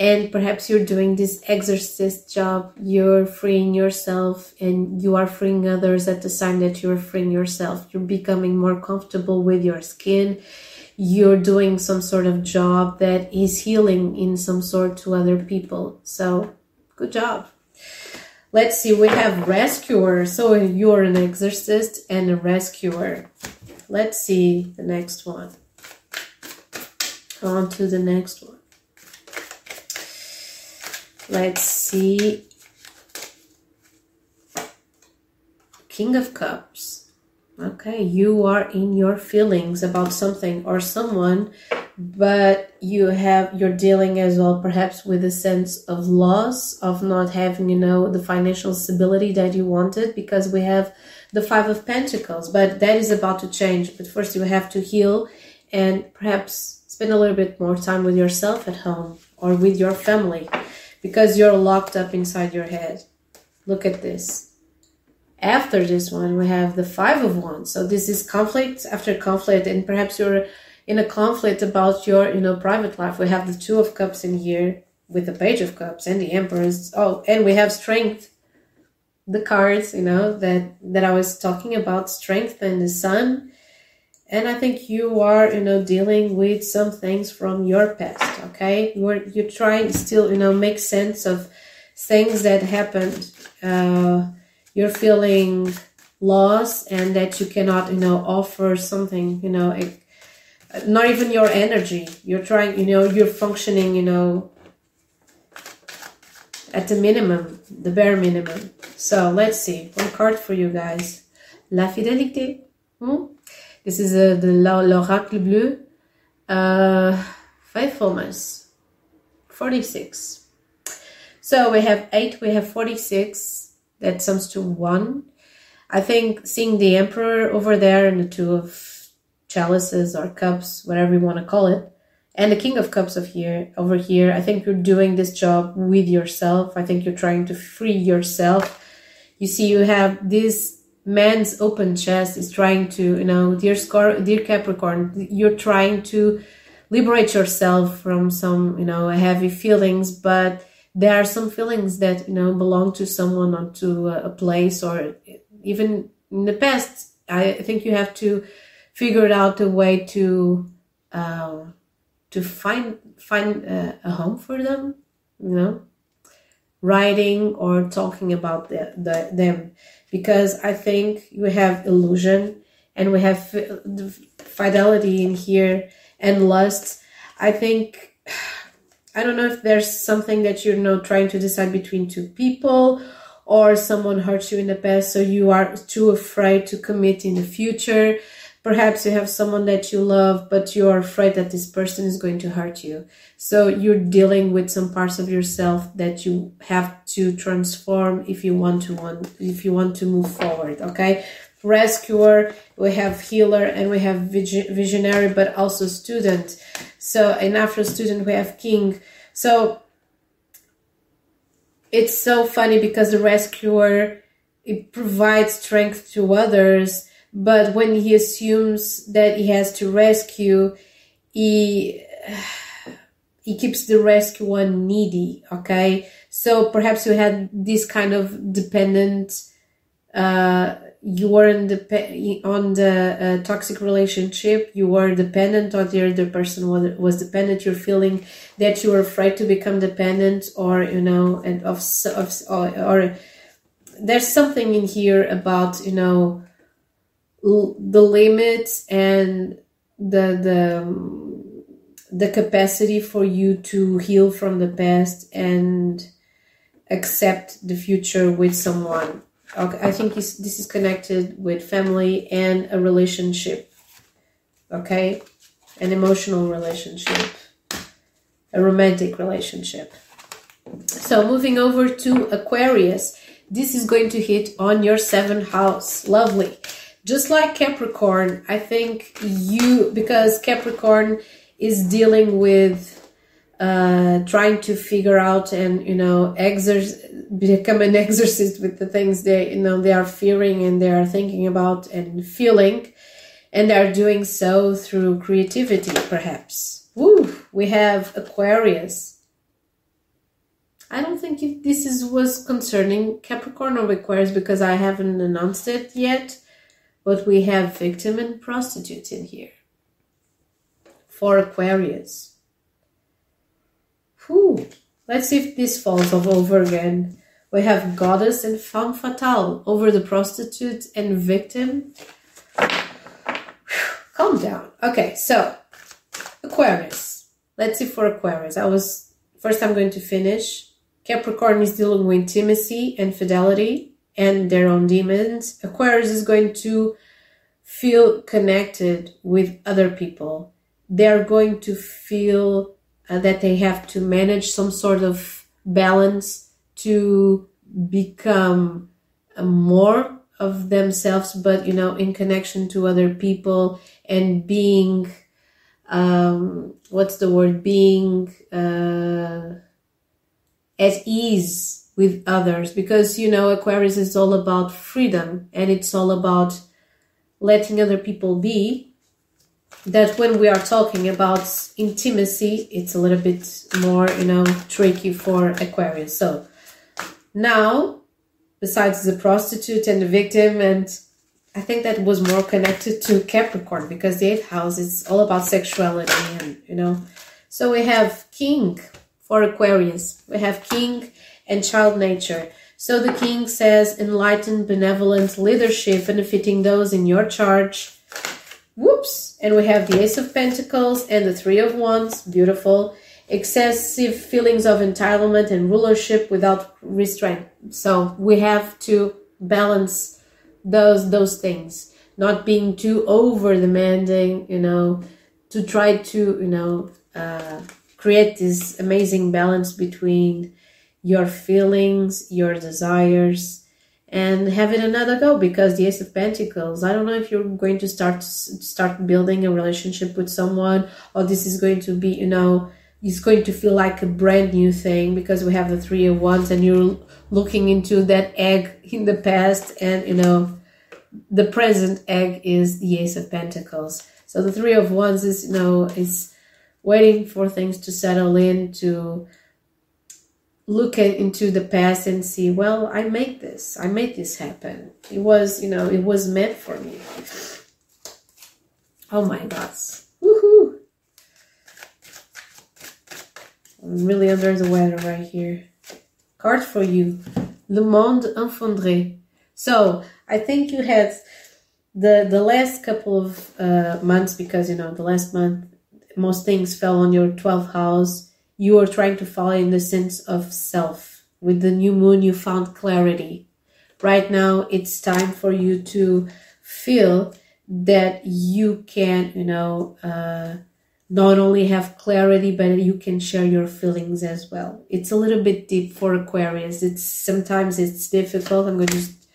and perhaps you're doing this exorcist job. You're freeing yourself and you are freeing others at the same that you're freeing yourself. You're becoming more comfortable with your skin. You're doing some sort of job that is healing in some sort to other people. So good job. Let's see we have rescuer. So you're an exorcist and a rescuer. Let's see the next one. On to the next one Let's see. King of Cups. Okay, you are in your feelings about something or someone, but you have you're dealing as well perhaps with a sense of loss of not having, you know, the financial stability that you wanted because we have the 5 of pentacles, but that is about to change. But first you have to heal and perhaps spend a little bit more time with yourself at home or with your family because you're locked up inside your head. Look at this. After this one, we have the Five of Wands. So this is conflict after conflict, and perhaps you're in a conflict about your, you know, private life. We have the Two of Cups in here with the Page of Cups and the Empress. Oh, and we have Strength. The cards, you know, that that I was talking about, Strength and the Sun and i think you are you know dealing with some things from your past okay? You're you're trying still you know make sense of things that happened. Uh, you're feeling lost and that you cannot you know offer something you know not even your energy. You're trying you know you're functioning you know at the minimum the bare minimum. So let's see. One card for you guys. La fidélité hmm? This is uh, the l'oracle bleu. Uh, faithfulness, 46. So we have 8, we have 46. That sums to 1. I think seeing the emperor over there and the two of chalices or cups, whatever you want to call it, and the king of cups of here over here, I think you're doing this job with yourself. I think you're trying to free yourself. You see, you have this man's open chest is trying to you know dear scar dear capricorn you're trying to liberate yourself from some you know heavy feelings but there are some feelings that you know belong to someone or to a place or even in the past i think you have to figure out a way to uh, to find find a, a home for them you know writing or talking about the, the, them because i think we have illusion and we have fidelity in here and lust i think i don't know if there's something that you're not trying to decide between two people or someone hurt you in the past so you are too afraid to commit in the future Perhaps you have someone that you love, but you're afraid that this person is going to hurt you. So you're dealing with some parts of yourself that you have to transform if you want to want if you want to move forward. Okay, rescuer, we have healer, and we have visionary, but also student. So and after student, we have king. So it's so funny because the rescuer it provides strength to others but when he assumes that he has to rescue, he he keeps the rescue one needy. Okay, so perhaps you had this kind of dependent. Uh, you were in the on the uh, toxic relationship. You were dependent, or the other person was, was dependent. You're feeling that you were afraid to become dependent, or you know, and of, of or, or there's something in here about you know the limits and the the the capacity for you to heal from the past and accept the future with someone. Okay, I think this is connected with family and a relationship. Okay, an emotional relationship, a romantic relationship. So moving over to Aquarius, this is going to hit on your seventh house. Lovely just like Capricorn, I think you, because Capricorn is dealing with uh, trying to figure out and, you know, exor- become an exorcist with the things they, you know, they are fearing and they are thinking about and feeling. And they are doing so through creativity, perhaps. Woo! We have Aquarius. I don't think this is was concerning Capricorn or Aquarius because I haven't announced it yet but we have victim and prostitute in here. For Aquarius. Whew. Let's see if this falls off over again. We have goddess and femme fatale over the prostitute and victim. Calm down. Okay, so Aquarius. Let's see for Aquarius. I was first I'm going to finish. Capricorn is dealing with intimacy and fidelity and their own demons. Aquarius is going to feel connected with other people. They're going to feel uh, that they have to manage some sort of balance to become uh, more of themselves, but you know, in connection to other people and being, um, what's the word? Being uh, at ease with others because you know Aquarius is all about freedom and it's all about letting other people be that when we are talking about intimacy it's a little bit more you know tricky for Aquarius. So now besides the prostitute and the victim and I think that was more connected to Capricorn because the eighth house is all about sexuality and you know. So we have king for Aquarius. We have king and child nature. So the king says, enlightened, benevolent leadership benefiting those in your charge. Whoops! And we have the Ace of Pentacles and the Three of Wands. Beautiful. Excessive feelings of entitlement and rulership without restraint. So we have to balance those those things. Not being too over demanding, you know, to try to, you know, uh, create this amazing balance between your feelings, your desires, and have it another go because the Ace of Pentacles. I don't know if you're going to start start building a relationship with someone, or this is going to be, you know, it's going to feel like a brand new thing because we have the Three of Wands, and you're looking into that egg in the past, and you know, the present egg is the Ace of Pentacles. So the Three of Wands is, you know, is waiting for things to settle in to look at, into the past and see, well, I made this. I made this happen. It was, you know, it was meant for me. Oh my gosh. Woohoo. I'm really under the weather right here. Card for you. Le Monde Infondré. So, I think you had the the last couple of uh, months because you know the last month most things fell on your 12th house you are trying to in the sense of self. With the new moon you found clarity. Right now it's time for you to feel that you can you know uh, not only have clarity but you can share your feelings as well. It's a little bit deep for aquarius. It's sometimes it's difficult. I'm going to just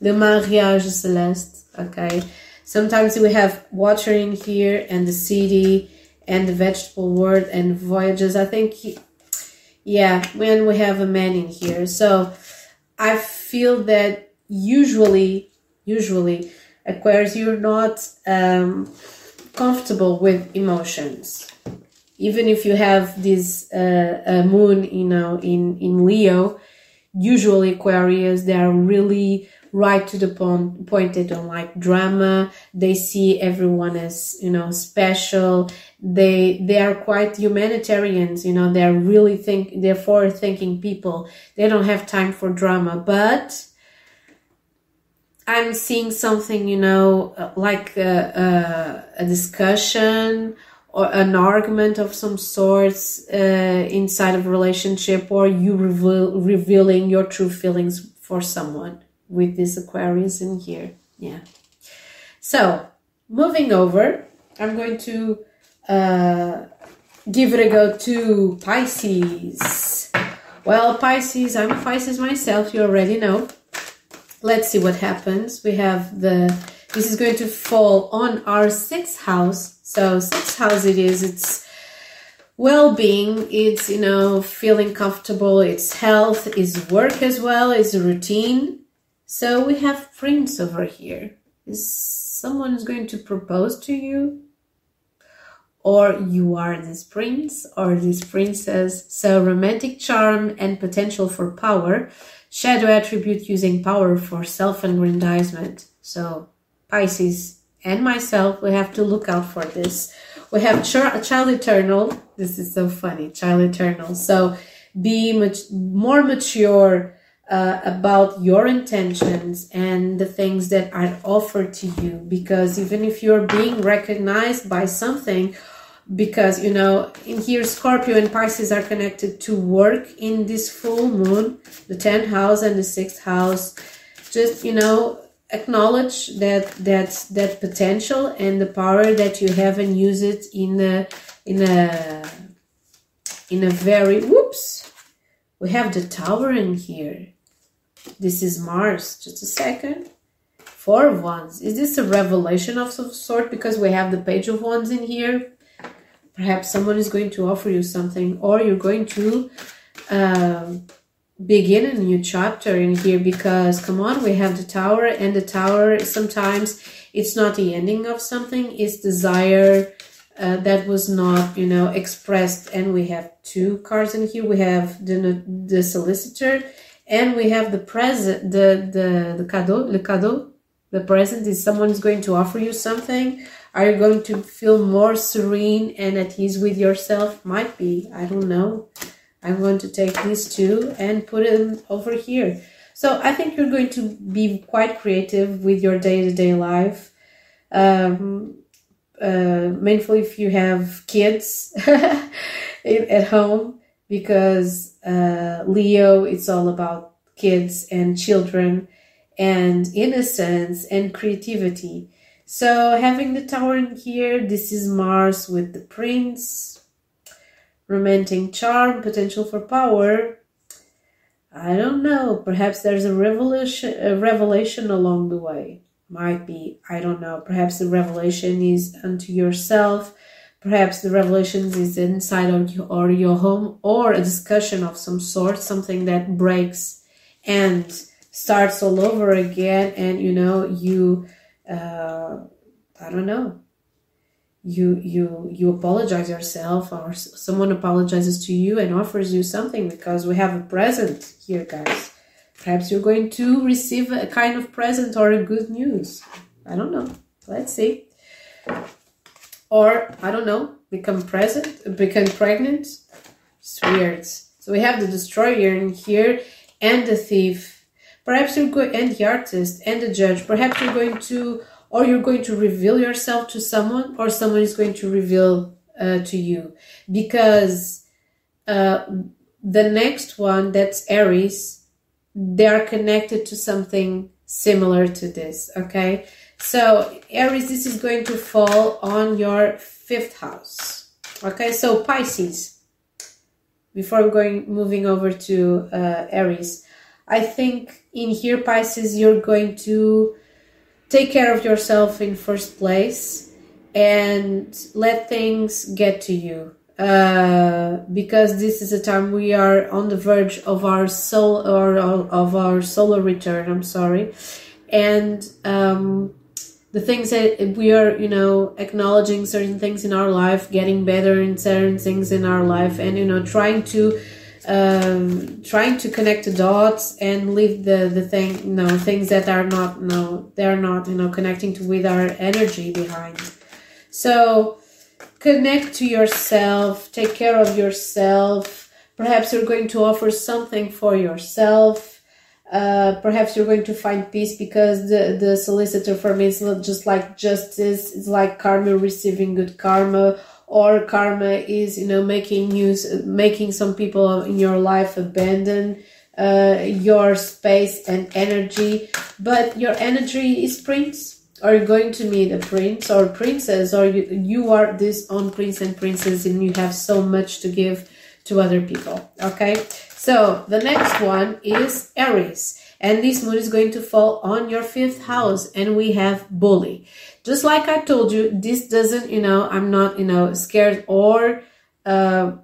le mariage celeste okay? Sometimes we have watering here and the city and the vegetable world and voyages. I think he, yeah when we have a man in here. So i feel that usually usually aquarius you're not um, comfortable with emotions. Even if you have this uh, uh, moon you know in in leo usually aquarius they are really right to the point, point they don't like drama. They see everyone as you know special. They they are quite humanitarians you know. They're really think they're forward thinking people. They don't have time for drama but i'm seeing something you know uh, like a, a, a discussion or an argument of some sorts uh, inside of a relationship or you reveal, revealing your true feelings for someone with this Aquarius in here. Yeah. So moving over, I'm going to uh, give it a go to Pisces. Well, Pisces, I'm a Pisces myself, you already know. Let's see what happens. We have the, this is going to fall on our sixth house. So sixth house it is, it's well-being, it's, you know, feeling comfortable, it's health, it's work as well, it's a routine so we have Prince over here. Is someone is going to propose to you? Or you are this prince or this princess. So romantic charm and potential for power. Shadow attribute using power for self-aggrandizement. So Pisces and myself, we have to look out for this. We have ch- Child Eternal. This is so funny. Child Eternal. So be much more mature uh, about your intentions and the things that are offered to you. Because even if you're being recognized by something because you know in here scorpio and pisces are connected to work in this full moon the 10th house and the 6th house. Just you know acknowledge that that that potential and the power that you have and use it in a in a in a very whoops we have the tower in here this is Mars. Just a second. Four of Wands. Is this a revelation of some sort? Because we have the Page of Wands in here. Perhaps someone is going to offer you something, or you're going to um, begin a new chapter in here. Because come on, we have the Tower, and the Tower sometimes it's not the ending of something; it's desire. Uh, that was not, you know, expressed. And we have two cards in here. We have the the solicitor and we have the present the the the cadeau le cadeau the present is someone is going to offer you something. Are you going to feel more serene and at ease with yourself? Might be i don't know. I'm going to take these two and put them over here. So i think you're going to be quite creative with your day-to-day life. Um, uh, mainly if you have kids at home because uh, Leo, it's all about kids and children and innocence and creativity. So having the tower in here, this is Mars with the prince, romantic charm, potential for power. I don't know. Perhaps there's a revelation, a revelation along the way. Might be. I don't know. Perhaps the revelation is unto yourself Perhaps the revelations is inside of you or your home or a discussion of some sort, something that breaks and starts all over again. And you know, you, uh, I don't know, you you you apologize yourself or someone apologizes to you and offers you something because we have a present here guys. Perhaps you're going to receive a kind of present or a good news. I don't know. Let's see or I don't know, become present, become pregnant. It's weird. So we have the destroyer in here and the thief. Perhaps you're going and the artist and the judge. Perhaps you're going to or you're going to reveal yourself to someone or someone is going to reveal uh, to you because uh, the next one that's Aries they are connected to something similar to this okay so Aries this is going to fall on your fifth house. Okay so Pisces before going moving over to uh, Aries I think in here Pisces you're going to take care of yourself in first place and let things get to you uh, because this is a time we are on the verge of our soul or of our solar return i'm sorry. And um, the things that we are you know acknowledging certain things in our life getting better in certain things in our life and you know trying to um, trying to connect the dots and leave the the thing you know things that are not no they're not you know connecting to with our energy behind. So connect to yourself take care of yourself. Perhaps you're going to offer something for yourself uh, perhaps you're going to find peace because the, the solicitor for me is not just like justice it's like karma receiving good karma or karma is you know making use making some people in your life abandon uh, your space and energy. But your energy is prince. Are you going to meet a prince or princess? Or you, you are this own prince and princess and you have so much to give to other people okay so the next one is aries and this moon is going to fall on your fifth house and we have bully. Just like i told you this doesn't you know i'm not you know scared or uh,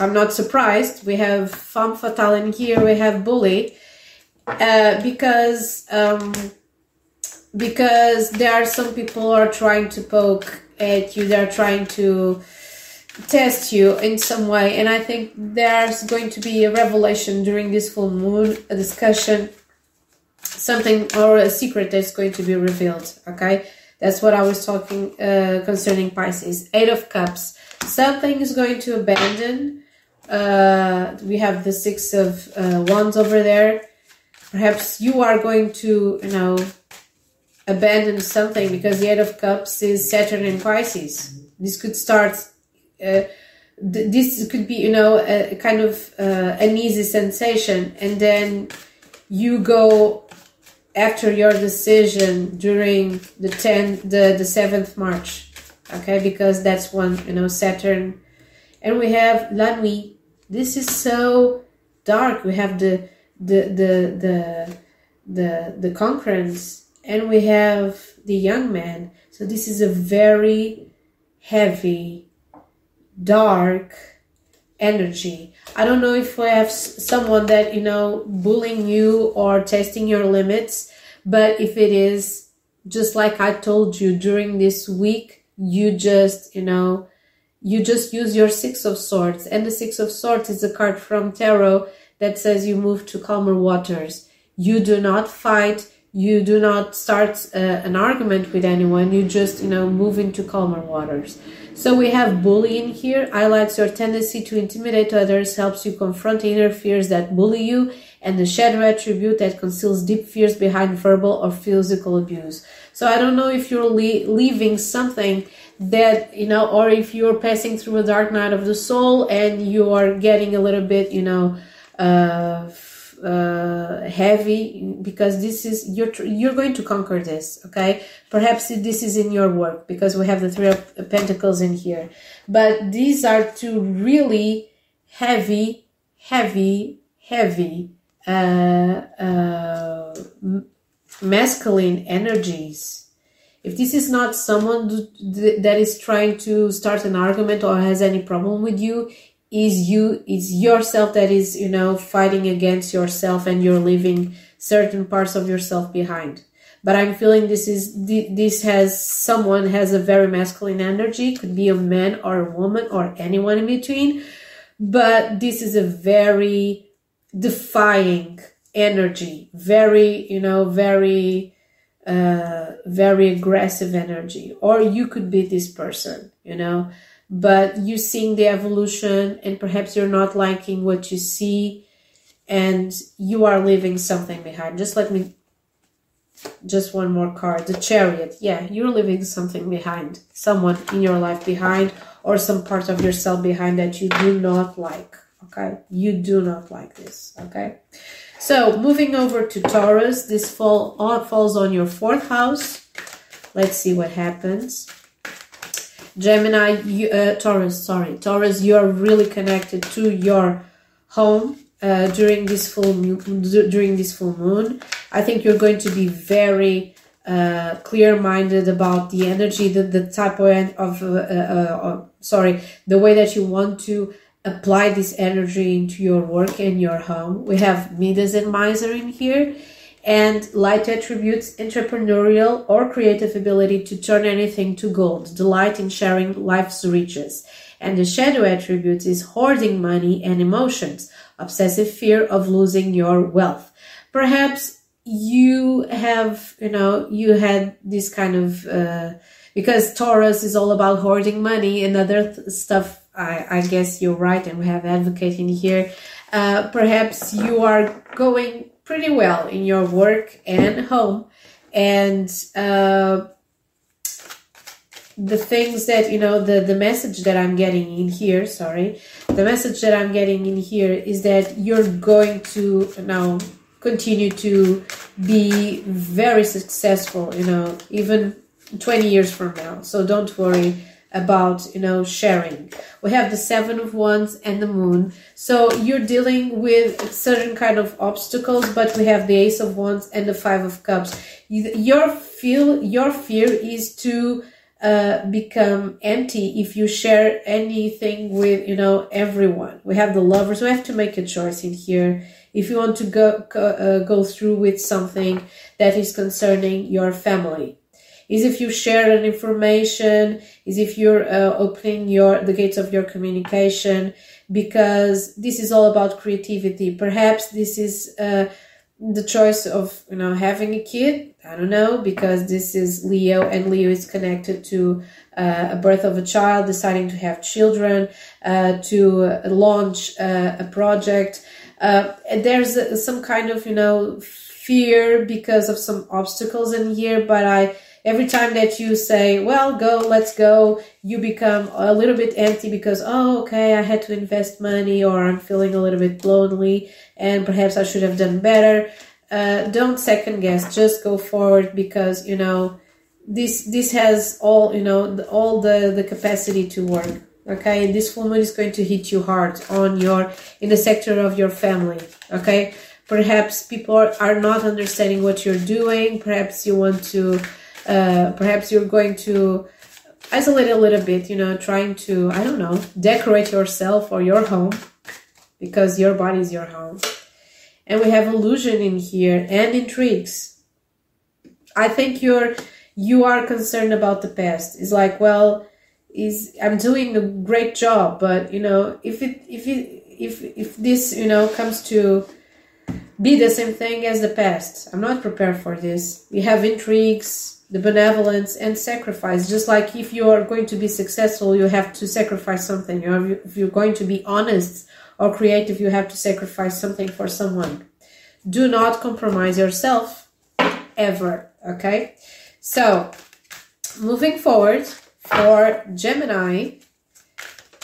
i'm not surprised. We have femme fatale in here we have bully uh, because um, because there are some people who are trying to poke at you they're trying to test you in some way and i think there's going to be a revelation during this full moon a discussion something or a secret that's going to be revealed okay? That's what i was talking uh, concerning pisces. Eight of cups. Something is going to abandon uh, we have the six of uh, wands over there. Perhaps you are going to you know abandon something because the eight of cups is saturn in pisces. This could start uh, this could be you know a, a kind of uh, an easy sensation. And then you go after your decision during the 10th the, the 7th march. Okay? Because that's when you know saturn. And we have la nuit this is so dark. We have the the the the the, the concurrence. And we have the young man. So this is a very heavy dark energy. I don't know if we have someone that, you know, bullying you or testing your limits, but if it is, just like I told you during this week, you just, you know, you just use your Six of Swords. And the Six of Swords is a card from Tarot that says you move to calmer waters. You do not fight. You do not start uh, an argument with anyone. You just, you know, move into calmer waters. So we have bullying here, highlights your tendency to intimidate others, helps you confront inner fears that bully you, and the shadow attribute that conceals deep fears behind verbal or physical abuse. So I don't know if you're le- leaving something that, you know, or if you're passing through a dark night of the soul and you are getting a little bit, you know, uh, uh, heavy because this is you're you're going to conquer this okay? Perhaps this is in your work because we have the three of pentacles in here. But these are two really heavy heavy heavy uh, uh, masculine energies. If this is not someone that is trying to start an argument or has any problem with you is you is yourself that is you know fighting against yourself and you're leaving certain parts of yourself behind. But i'm feeling this is this has someone has a very masculine energy. Could be a man or a woman or anyone in between. But this is a very defying energy. Very you know very uh very aggressive energy. Or you could be this person you know but you're seeing the evolution and perhaps you're not liking what you see and you are leaving something behind. Just let me just one more card. The chariot. Yeah, you're leaving something behind. Someone in your life behind or some part of yourself behind that you do not like. Okay? You do not like this. Okay? So moving over to Taurus, this fall on, falls on your fourth house. Let's see what happens. Gemini, you, uh, Taurus, sorry, Taurus, you are really connected to your home uh, during this full during this full moon. I think you're going to be very uh, clear-minded about the energy, the, the type of, uh, uh, uh, sorry, the way that you want to apply this energy into your work and your home. We have Midas and Miser in here and light attributes entrepreneurial or creative ability to turn anything to gold, delight in sharing life's riches. And the shadow attributes is hoarding money and emotions, obsessive fear of losing your wealth. Perhaps you have, you know, you had this kind of, uh, because Taurus is all about hoarding money and other th- stuff. I, I guess you're right, and we have advocating here. Uh, perhaps you are going pretty well in your work and home, and uh, the things that you know the the message that i'm getting in here sorry. The message that i'm getting in here is that you're going to now continue to be very successful you know even 20 years from now. So don't worry about you know sharing. We have the seven of wands and the moon. So you're dealing with certain kind of obstacles but we have the ace of wands and the five of cups. Your feel your fear is to uh, become empty if you share anything with you know everyone. We have the lovers. We have to make a choice in here. If you want to go uh, go through with something that is concerning your family is if you share an information is if you're uh, opening your the gates of your communication because this is all about creativity. Perhaps this is uh, the choice of you know having a kid. I don't know because this is leo and leo is connected to uh, a birth of a child deciding to have children uh, to launch uh, a project. Uh, there's some kind of you know fear because of some obstacles in here but i every time that you say well go let's go you become a little bit empty because oh okay i had to invest money or i'm feeling a little bit lonely and perhaps I should have done better. Uh, don't second guess. Just go forward because you know this this has all you know the, all the the capacity to work. Okay, and this full moon is going to hit you hard on your in the sector of your family. Okay, perhaps people are not understanding what you're doing. Perhaps you want to. Uh, perhaps you're going to isolate a little bit. You know, trying to I don't know decorate yourself or your home because your body is your home. And we have illusion in here and intrigues. I think you're you are concerned about the past. It's like, well, is I'm doing a great job, but you know, if it if it if if this, you know, comes to be the same thing as the past. I'm not prepared for this. We have intrigues, the benevolence, and sacrifice. Just like if you are going to be successful, you have to sacrifice something. If you're going to be honest or creative, you have to sacrifice something for someone. Do not compromise yourself ever. Okay. So, moving forward for Gemini,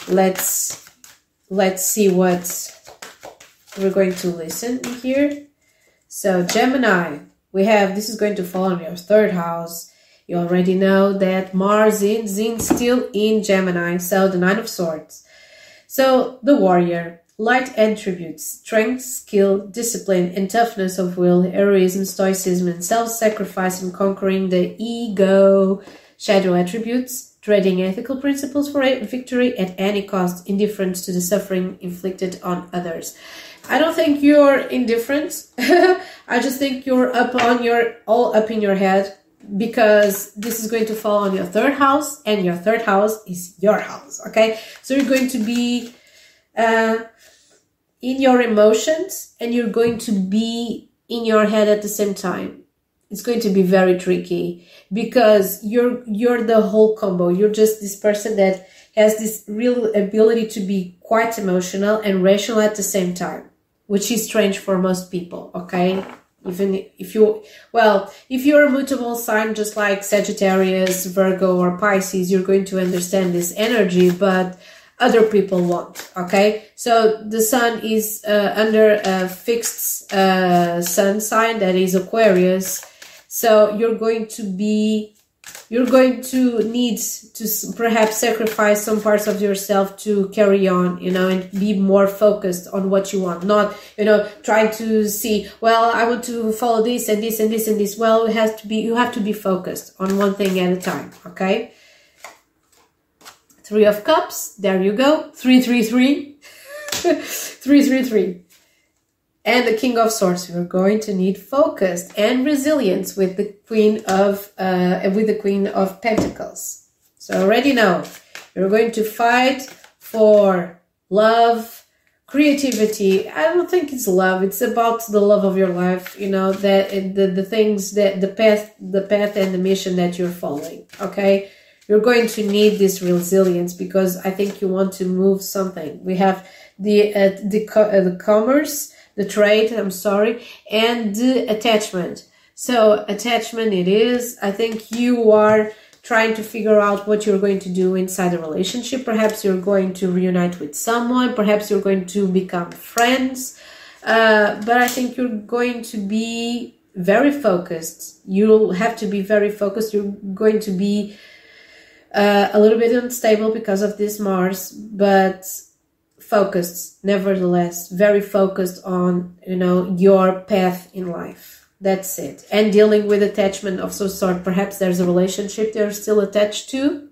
let's let's see what we're going to listen here. So, Gemini, we have this is going to fall on your third house. You already know that Mars is in still in Gemini, so the Nine of Swords. So the warrior, light attributes, strength, skill, discipline, and toughness of will, heroism, stoicism, and self-sacrifice in conquering the ego, shadow attributes, dreading ethical principles for victory at any cost, indifference to the suffering inflicted on others. I don't think you're indifferent. I just think you're up on your all up in your head because this is going to fall on your third house and your third house is your house okay? So you're going to be uh, in your emotions and you're going to be in your head at the same time. It's going to be very tricky because you're you're the whole combo. You're just this person that has this real ability to be quite emotional and rational at the same time, which is strange for most people. Okay. Even if you, well, if you're a mutable sign, just like Sagittarius, Virgo, or Pisces, you're going to understand this energy, but other people won't. Okay. So the sun is uh, under a fixed uh, sun sign that is Aquarius. So you're going to be you're going to need to perhaps sacrifice some parts of yourself to carry on you know and be more focused on what you want not you know trying to see well i want to follow this and this and this and this. Well it has to be you have to be focused on one thing at a time okay? Three of cups. There you go. Three three three. Three three three and the King of Swords. We're going to need focus and resilience with the Queen of uh, with the Queen of Pentacles. So already now, you're going to fight for love, creativity. I don't think it's love. It's about the love of your life. You know that the the things that the path, the path and the mission that you're following. Okay. You're going to need this resilience because I think you want to move something. We have the uh, the uh, the commerce, the trade, I'm sorry, and the attachment. So attachment it is. I think you are trying to figure out what you're going to do inside a relationship. Perhaps you're going to reunite with someone. Perhaps you're going to become friends. Uh, but I think you're going to be very focused. You'll have to be very focused. You're going to be uh, a little bit unstable because of this Mars, but focused nevertheless very focused on you know your path in life. That's it. And dealing with attachment of some sort. Perhaps there's a relationship they're still attached to.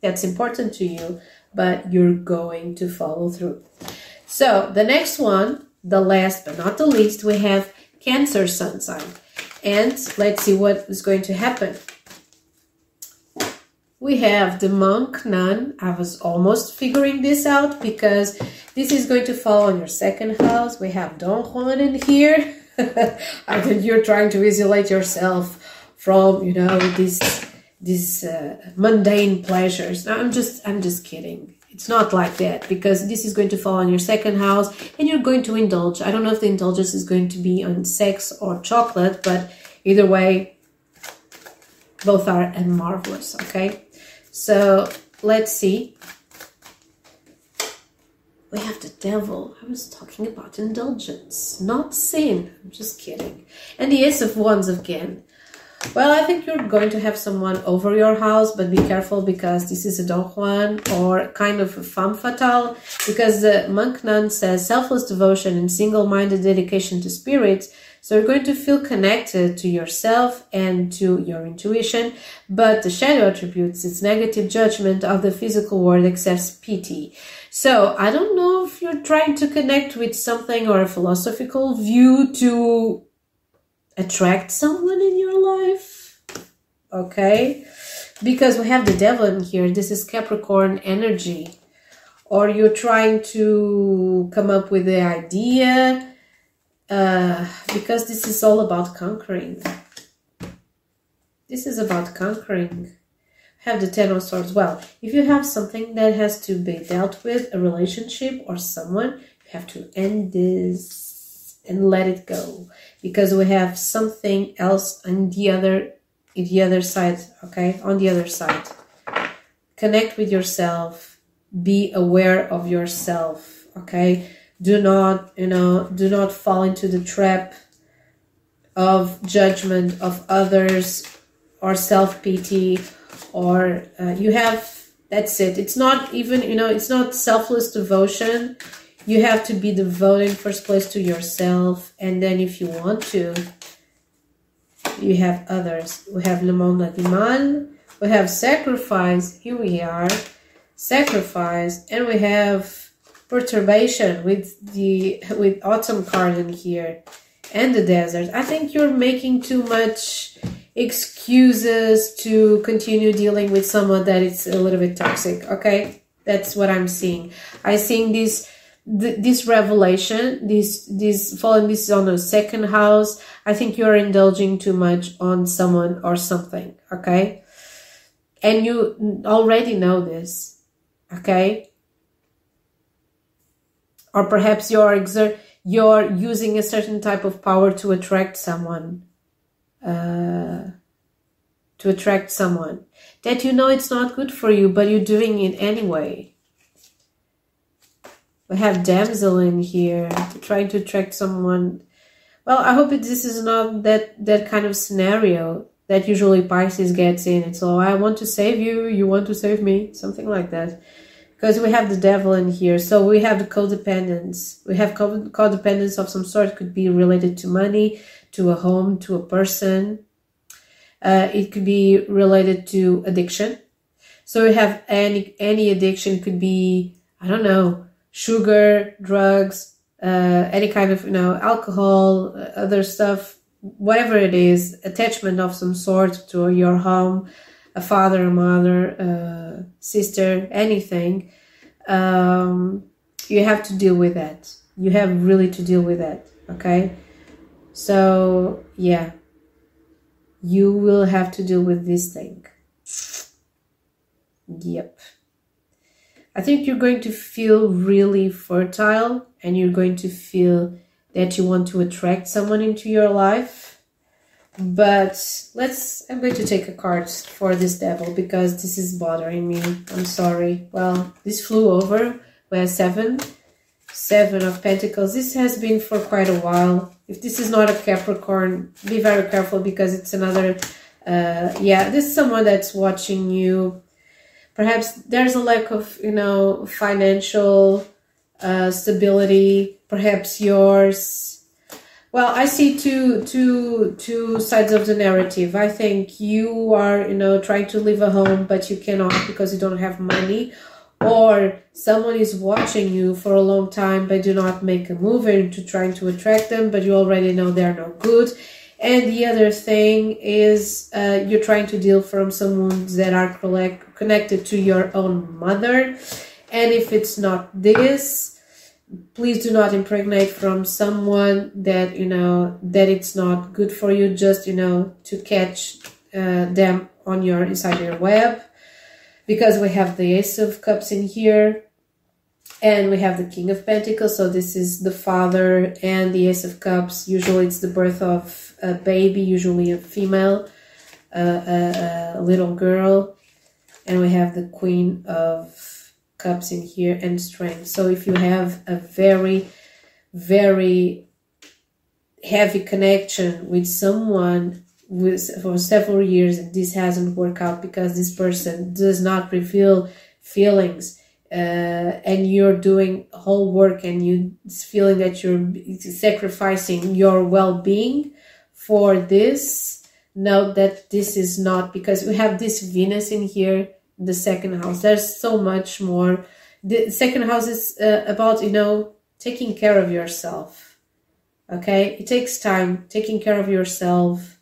That's important to you but you're going to follow through. So the next one the last but not the least we have cancer sun sign and let's see what is going to happen we have the monk nun. I was almost figuring this out because this is going to fall on your second house. We have Don Juan in here. I think you're trying to isolate yourself from, you know, these these uh, mundane pleasures. No, I'm just I'm just kidding. It's not like that because this is going to fall on your second house and you're going to indulge. I don't know if the indulgence is going to be on sex or chocolate, but either way, both are marvelous, okay? So let's see. We have the devil. I was talking about indulgence, not sin. I'm just kidding. And the Ace of Wands again. Well, I think you're going to have someone over your house, but be careful because this is a Don Juan or kind of a femme fatale. Because the monk nun says selfless devotion and single minded dedication to spirit so you're going to feel connected to yourself and to your intuition, but the shadow attributes its negative judgment of the physical world excess pity. So I don't know if you're trying to connect with something or a philosophical view to attract someone in your life. Okay? Because we have the devil in here. This is Capricorn energy. Or you're trying to come up with the idea uh, because this is all about conquering. This is about conquering. Have the Ten of Swords. Well, if you have something that has to be dealt with, a relationship or someone, you have to end this and let it go because we have something else on the other the other side okay on the other side connect with yourself be aware of yourself okay do not you know do not fall into the trap of judgment of others or self-pity or uh, you have that's it. It's not even you know it's not selfless devotion. You have to be devoted first place to yourself and then if you want to you have others. We have le monde animal we have sacrifice here we are sacrifice and we have perturbation with the with autumn card in here and the desert. I think you're making too much excuses to continue dealing with someone that is a little bit toxic. Okay, that's what I'm seeing. I'm seeing this this revelation, this this falling this is on a second house. I think you're indulging too much on someone or something. Okay, and you already know this Okay? Or perhaps you're exert you're using a certain type of power to attract someone. Uh, to attract someone that you know it's not good for you, but you're doing it anyway. We have damsel in here trying to attract someone. Well, I hope this is not that that kind of scenario that usually Pisces gets in. It's all I want to save you, you want to save me, something like that. Because we have the devil in here, so we have the codependence. We have codependence of some sort. Could be related to money, to a home, to a person, uh, it could be related to addiction. So we have any any addiction could be I don't know sugar, drugs, uh, any kind of you know alcohol, uh, other stuff, whatever it is, attachment of some sort to your home, a father, a mother, a sister, anything. Um, you have to deal with that. You have really to deal with that. Okay. So yeah, you will have to deal with this thing. Yep. I think you're going to feel really fertile and you're going to feel that you want to attract someone into your life. But let's, I'm going to take a card for this devil because this is bothering me. I'm sorry. Well, this flew over. We have seven, seven of pentacles. This has been for quite a while if this is not a Capricorn, be very careful because it's another, uh, yeah, this is someone that's watching you. Perhaps there's a lack of, you know, financial uh, stability. Perhaps yours. Well, I see two, two, two sides of the narrative. I think you are, you know, trying to leave a home, but you cannot because you don't have money or someone is watching you for a long time but do not make a move into trying to attract them but you already know they're no good and the other thing is uh, you're trying to deal from some wounds that are collect- connected to your own mother and if it's not this please do not impregnate from someone that you know that it's not good for you just you know to catch uh, them on your inside your web because we have the Ace of Cups in here and we have the King of Pentacles. So this is the father and the Ace of Cups. Usually it's the birth of a baby, usually a female, uh, a, a little girl. And we have the Queen of Cups in here and Strength. So if you have a very, very heavy connection with someone with for several years and this hasn't worked out because this person does not reveal feelings uh, and you're doing whole work and you feeling that you're sacrificing your well-being for this note that this is not because we have this venus in here the second house. There's so much more. The second house is uh, about you know taking care of yourself. Okay? It takes time taking care of yourself.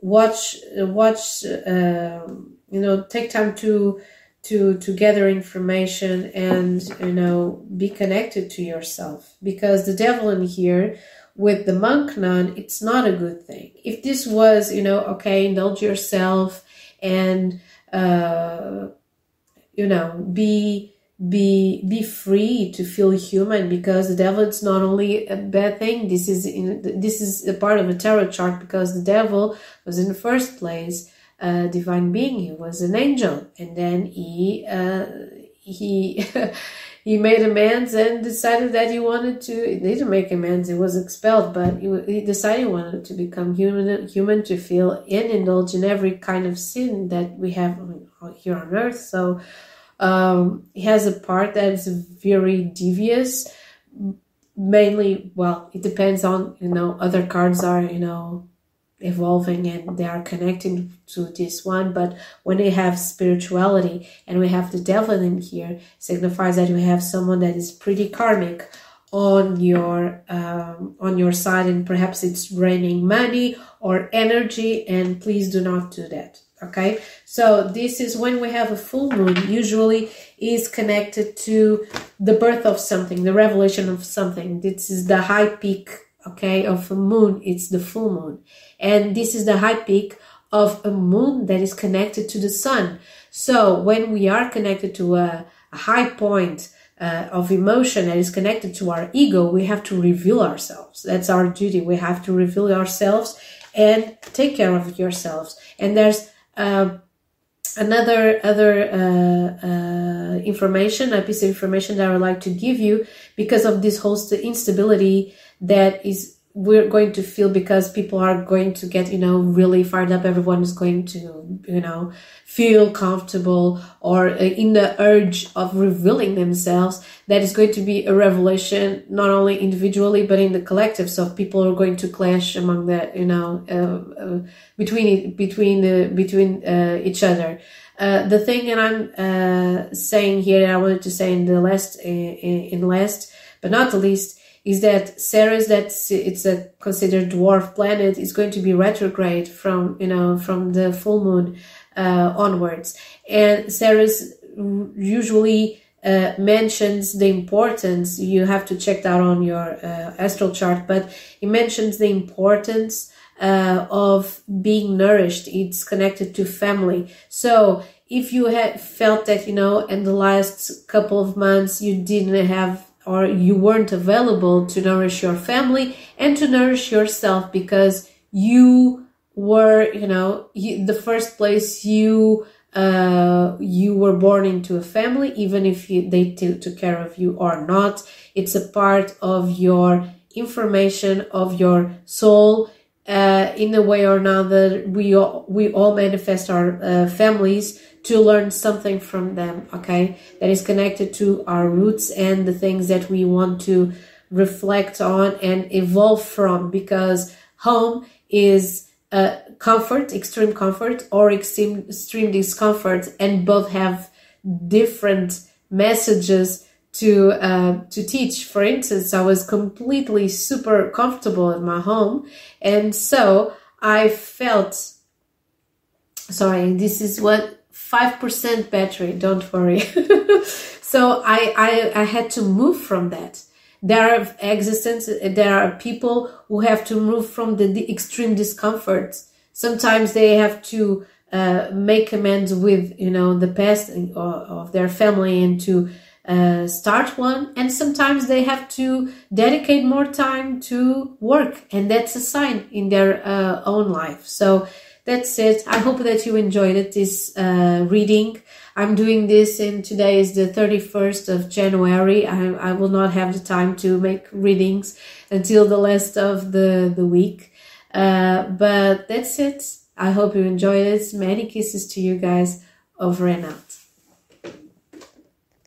Watch watch uh, you know take time to to to gather information and you know be connected to yourself. Because the devil in here with the monk nun it's not a good thing. If this was you know okay indulge yourself and uh you know be be be free to feel human because the devil it's not only a bad thing. This is in this is a part of a tarot chart because the devil was in the first place a divine being. He was an angel. And then he uh, he he made amends and decided that he wanted to he didn't make amends he was expelled but he, he decided he wanted to become human human to feel and indulge in every kind of sin that we have here on earth so um, it has a part that is very devious. Mainly, well, it depends on you know other cards are you know evolving and they are connecting to this one but when we have spirituality and we have the devil in here signifies that we have someone that is pretty karmic on your um, on your side and perhaps it's draining money or energy and please do not do that okay? So this is when we have a full moon usually is connected to the birth of something the revelation of something. This is the high peak okay of a moon. It's the full moon and this is the high peak of a moon that is connected to the sun so when we are connected to a a high point uh, of emotion that is connected to our ego, we have to reveal ourselves. That's our duty. We have to reveal ourselves and take care of yourselves. And there's uh, another other uh, uh, information, a piece of information that I would like to give you because of this whole instability that is we're going to feel because people are going to get you know really fired up. Everyone is going to you know feel comfortable or in the urge of revealing themselves. That is going to be a revelation not only individually but in the collective. So people are going to clash among the you know uh, uh, between between the between uh, each other. Uh, the thing that I'm uh, saying here, I wanted to say in the last, in, in last, but not the least, is that Ceres, that it's a considered dwarf planet, is going to be retrograde from you know from the full moon uh, onwards, and Ceres usually uh, mentions the importance. You have to check that on your uh, astral chart, but it mentions the importance uh, of being nourished. It's connected to family. So if you had felt that you know in the last couple of months you didn't have or you weren't available to nourish your family and to nourish yourself because you were, you know, the first place you uh, you were born into a family, even if you, they t- took care of you or not. It's a part of your information of your soul. Uh, in a way or another, we all, we all manifest our uh, families to learn something from them, okay? That is connected to our roots and the things that we want to reflect on and evolve from because home is uh, comfort, extreme comfort, or extreme, extreme discomfort, and both have different messages to uh, to teach. For instance, I was completely super comfortable in my home, and so I felt. Sorry, this is what 5% battery, don't worry. so I, I, I had to move from that. There are existence, there are people who have to move from the, the extreme discomfort. Sometimes they have to uh, make amends with, you know, the past of their family and to uh, start one. And sometimes they have to dedicate more time to work. And that's a sign in their uh, own life. So that's it. I hope that you enjoyed it, this uh, reading. I'm doing this and today is the 31st of January. I, I will not have the time to make readings until the last of the, the week. Uh, but that's it. I hope you enjoyed it. Many kisses to you guys. Over and out.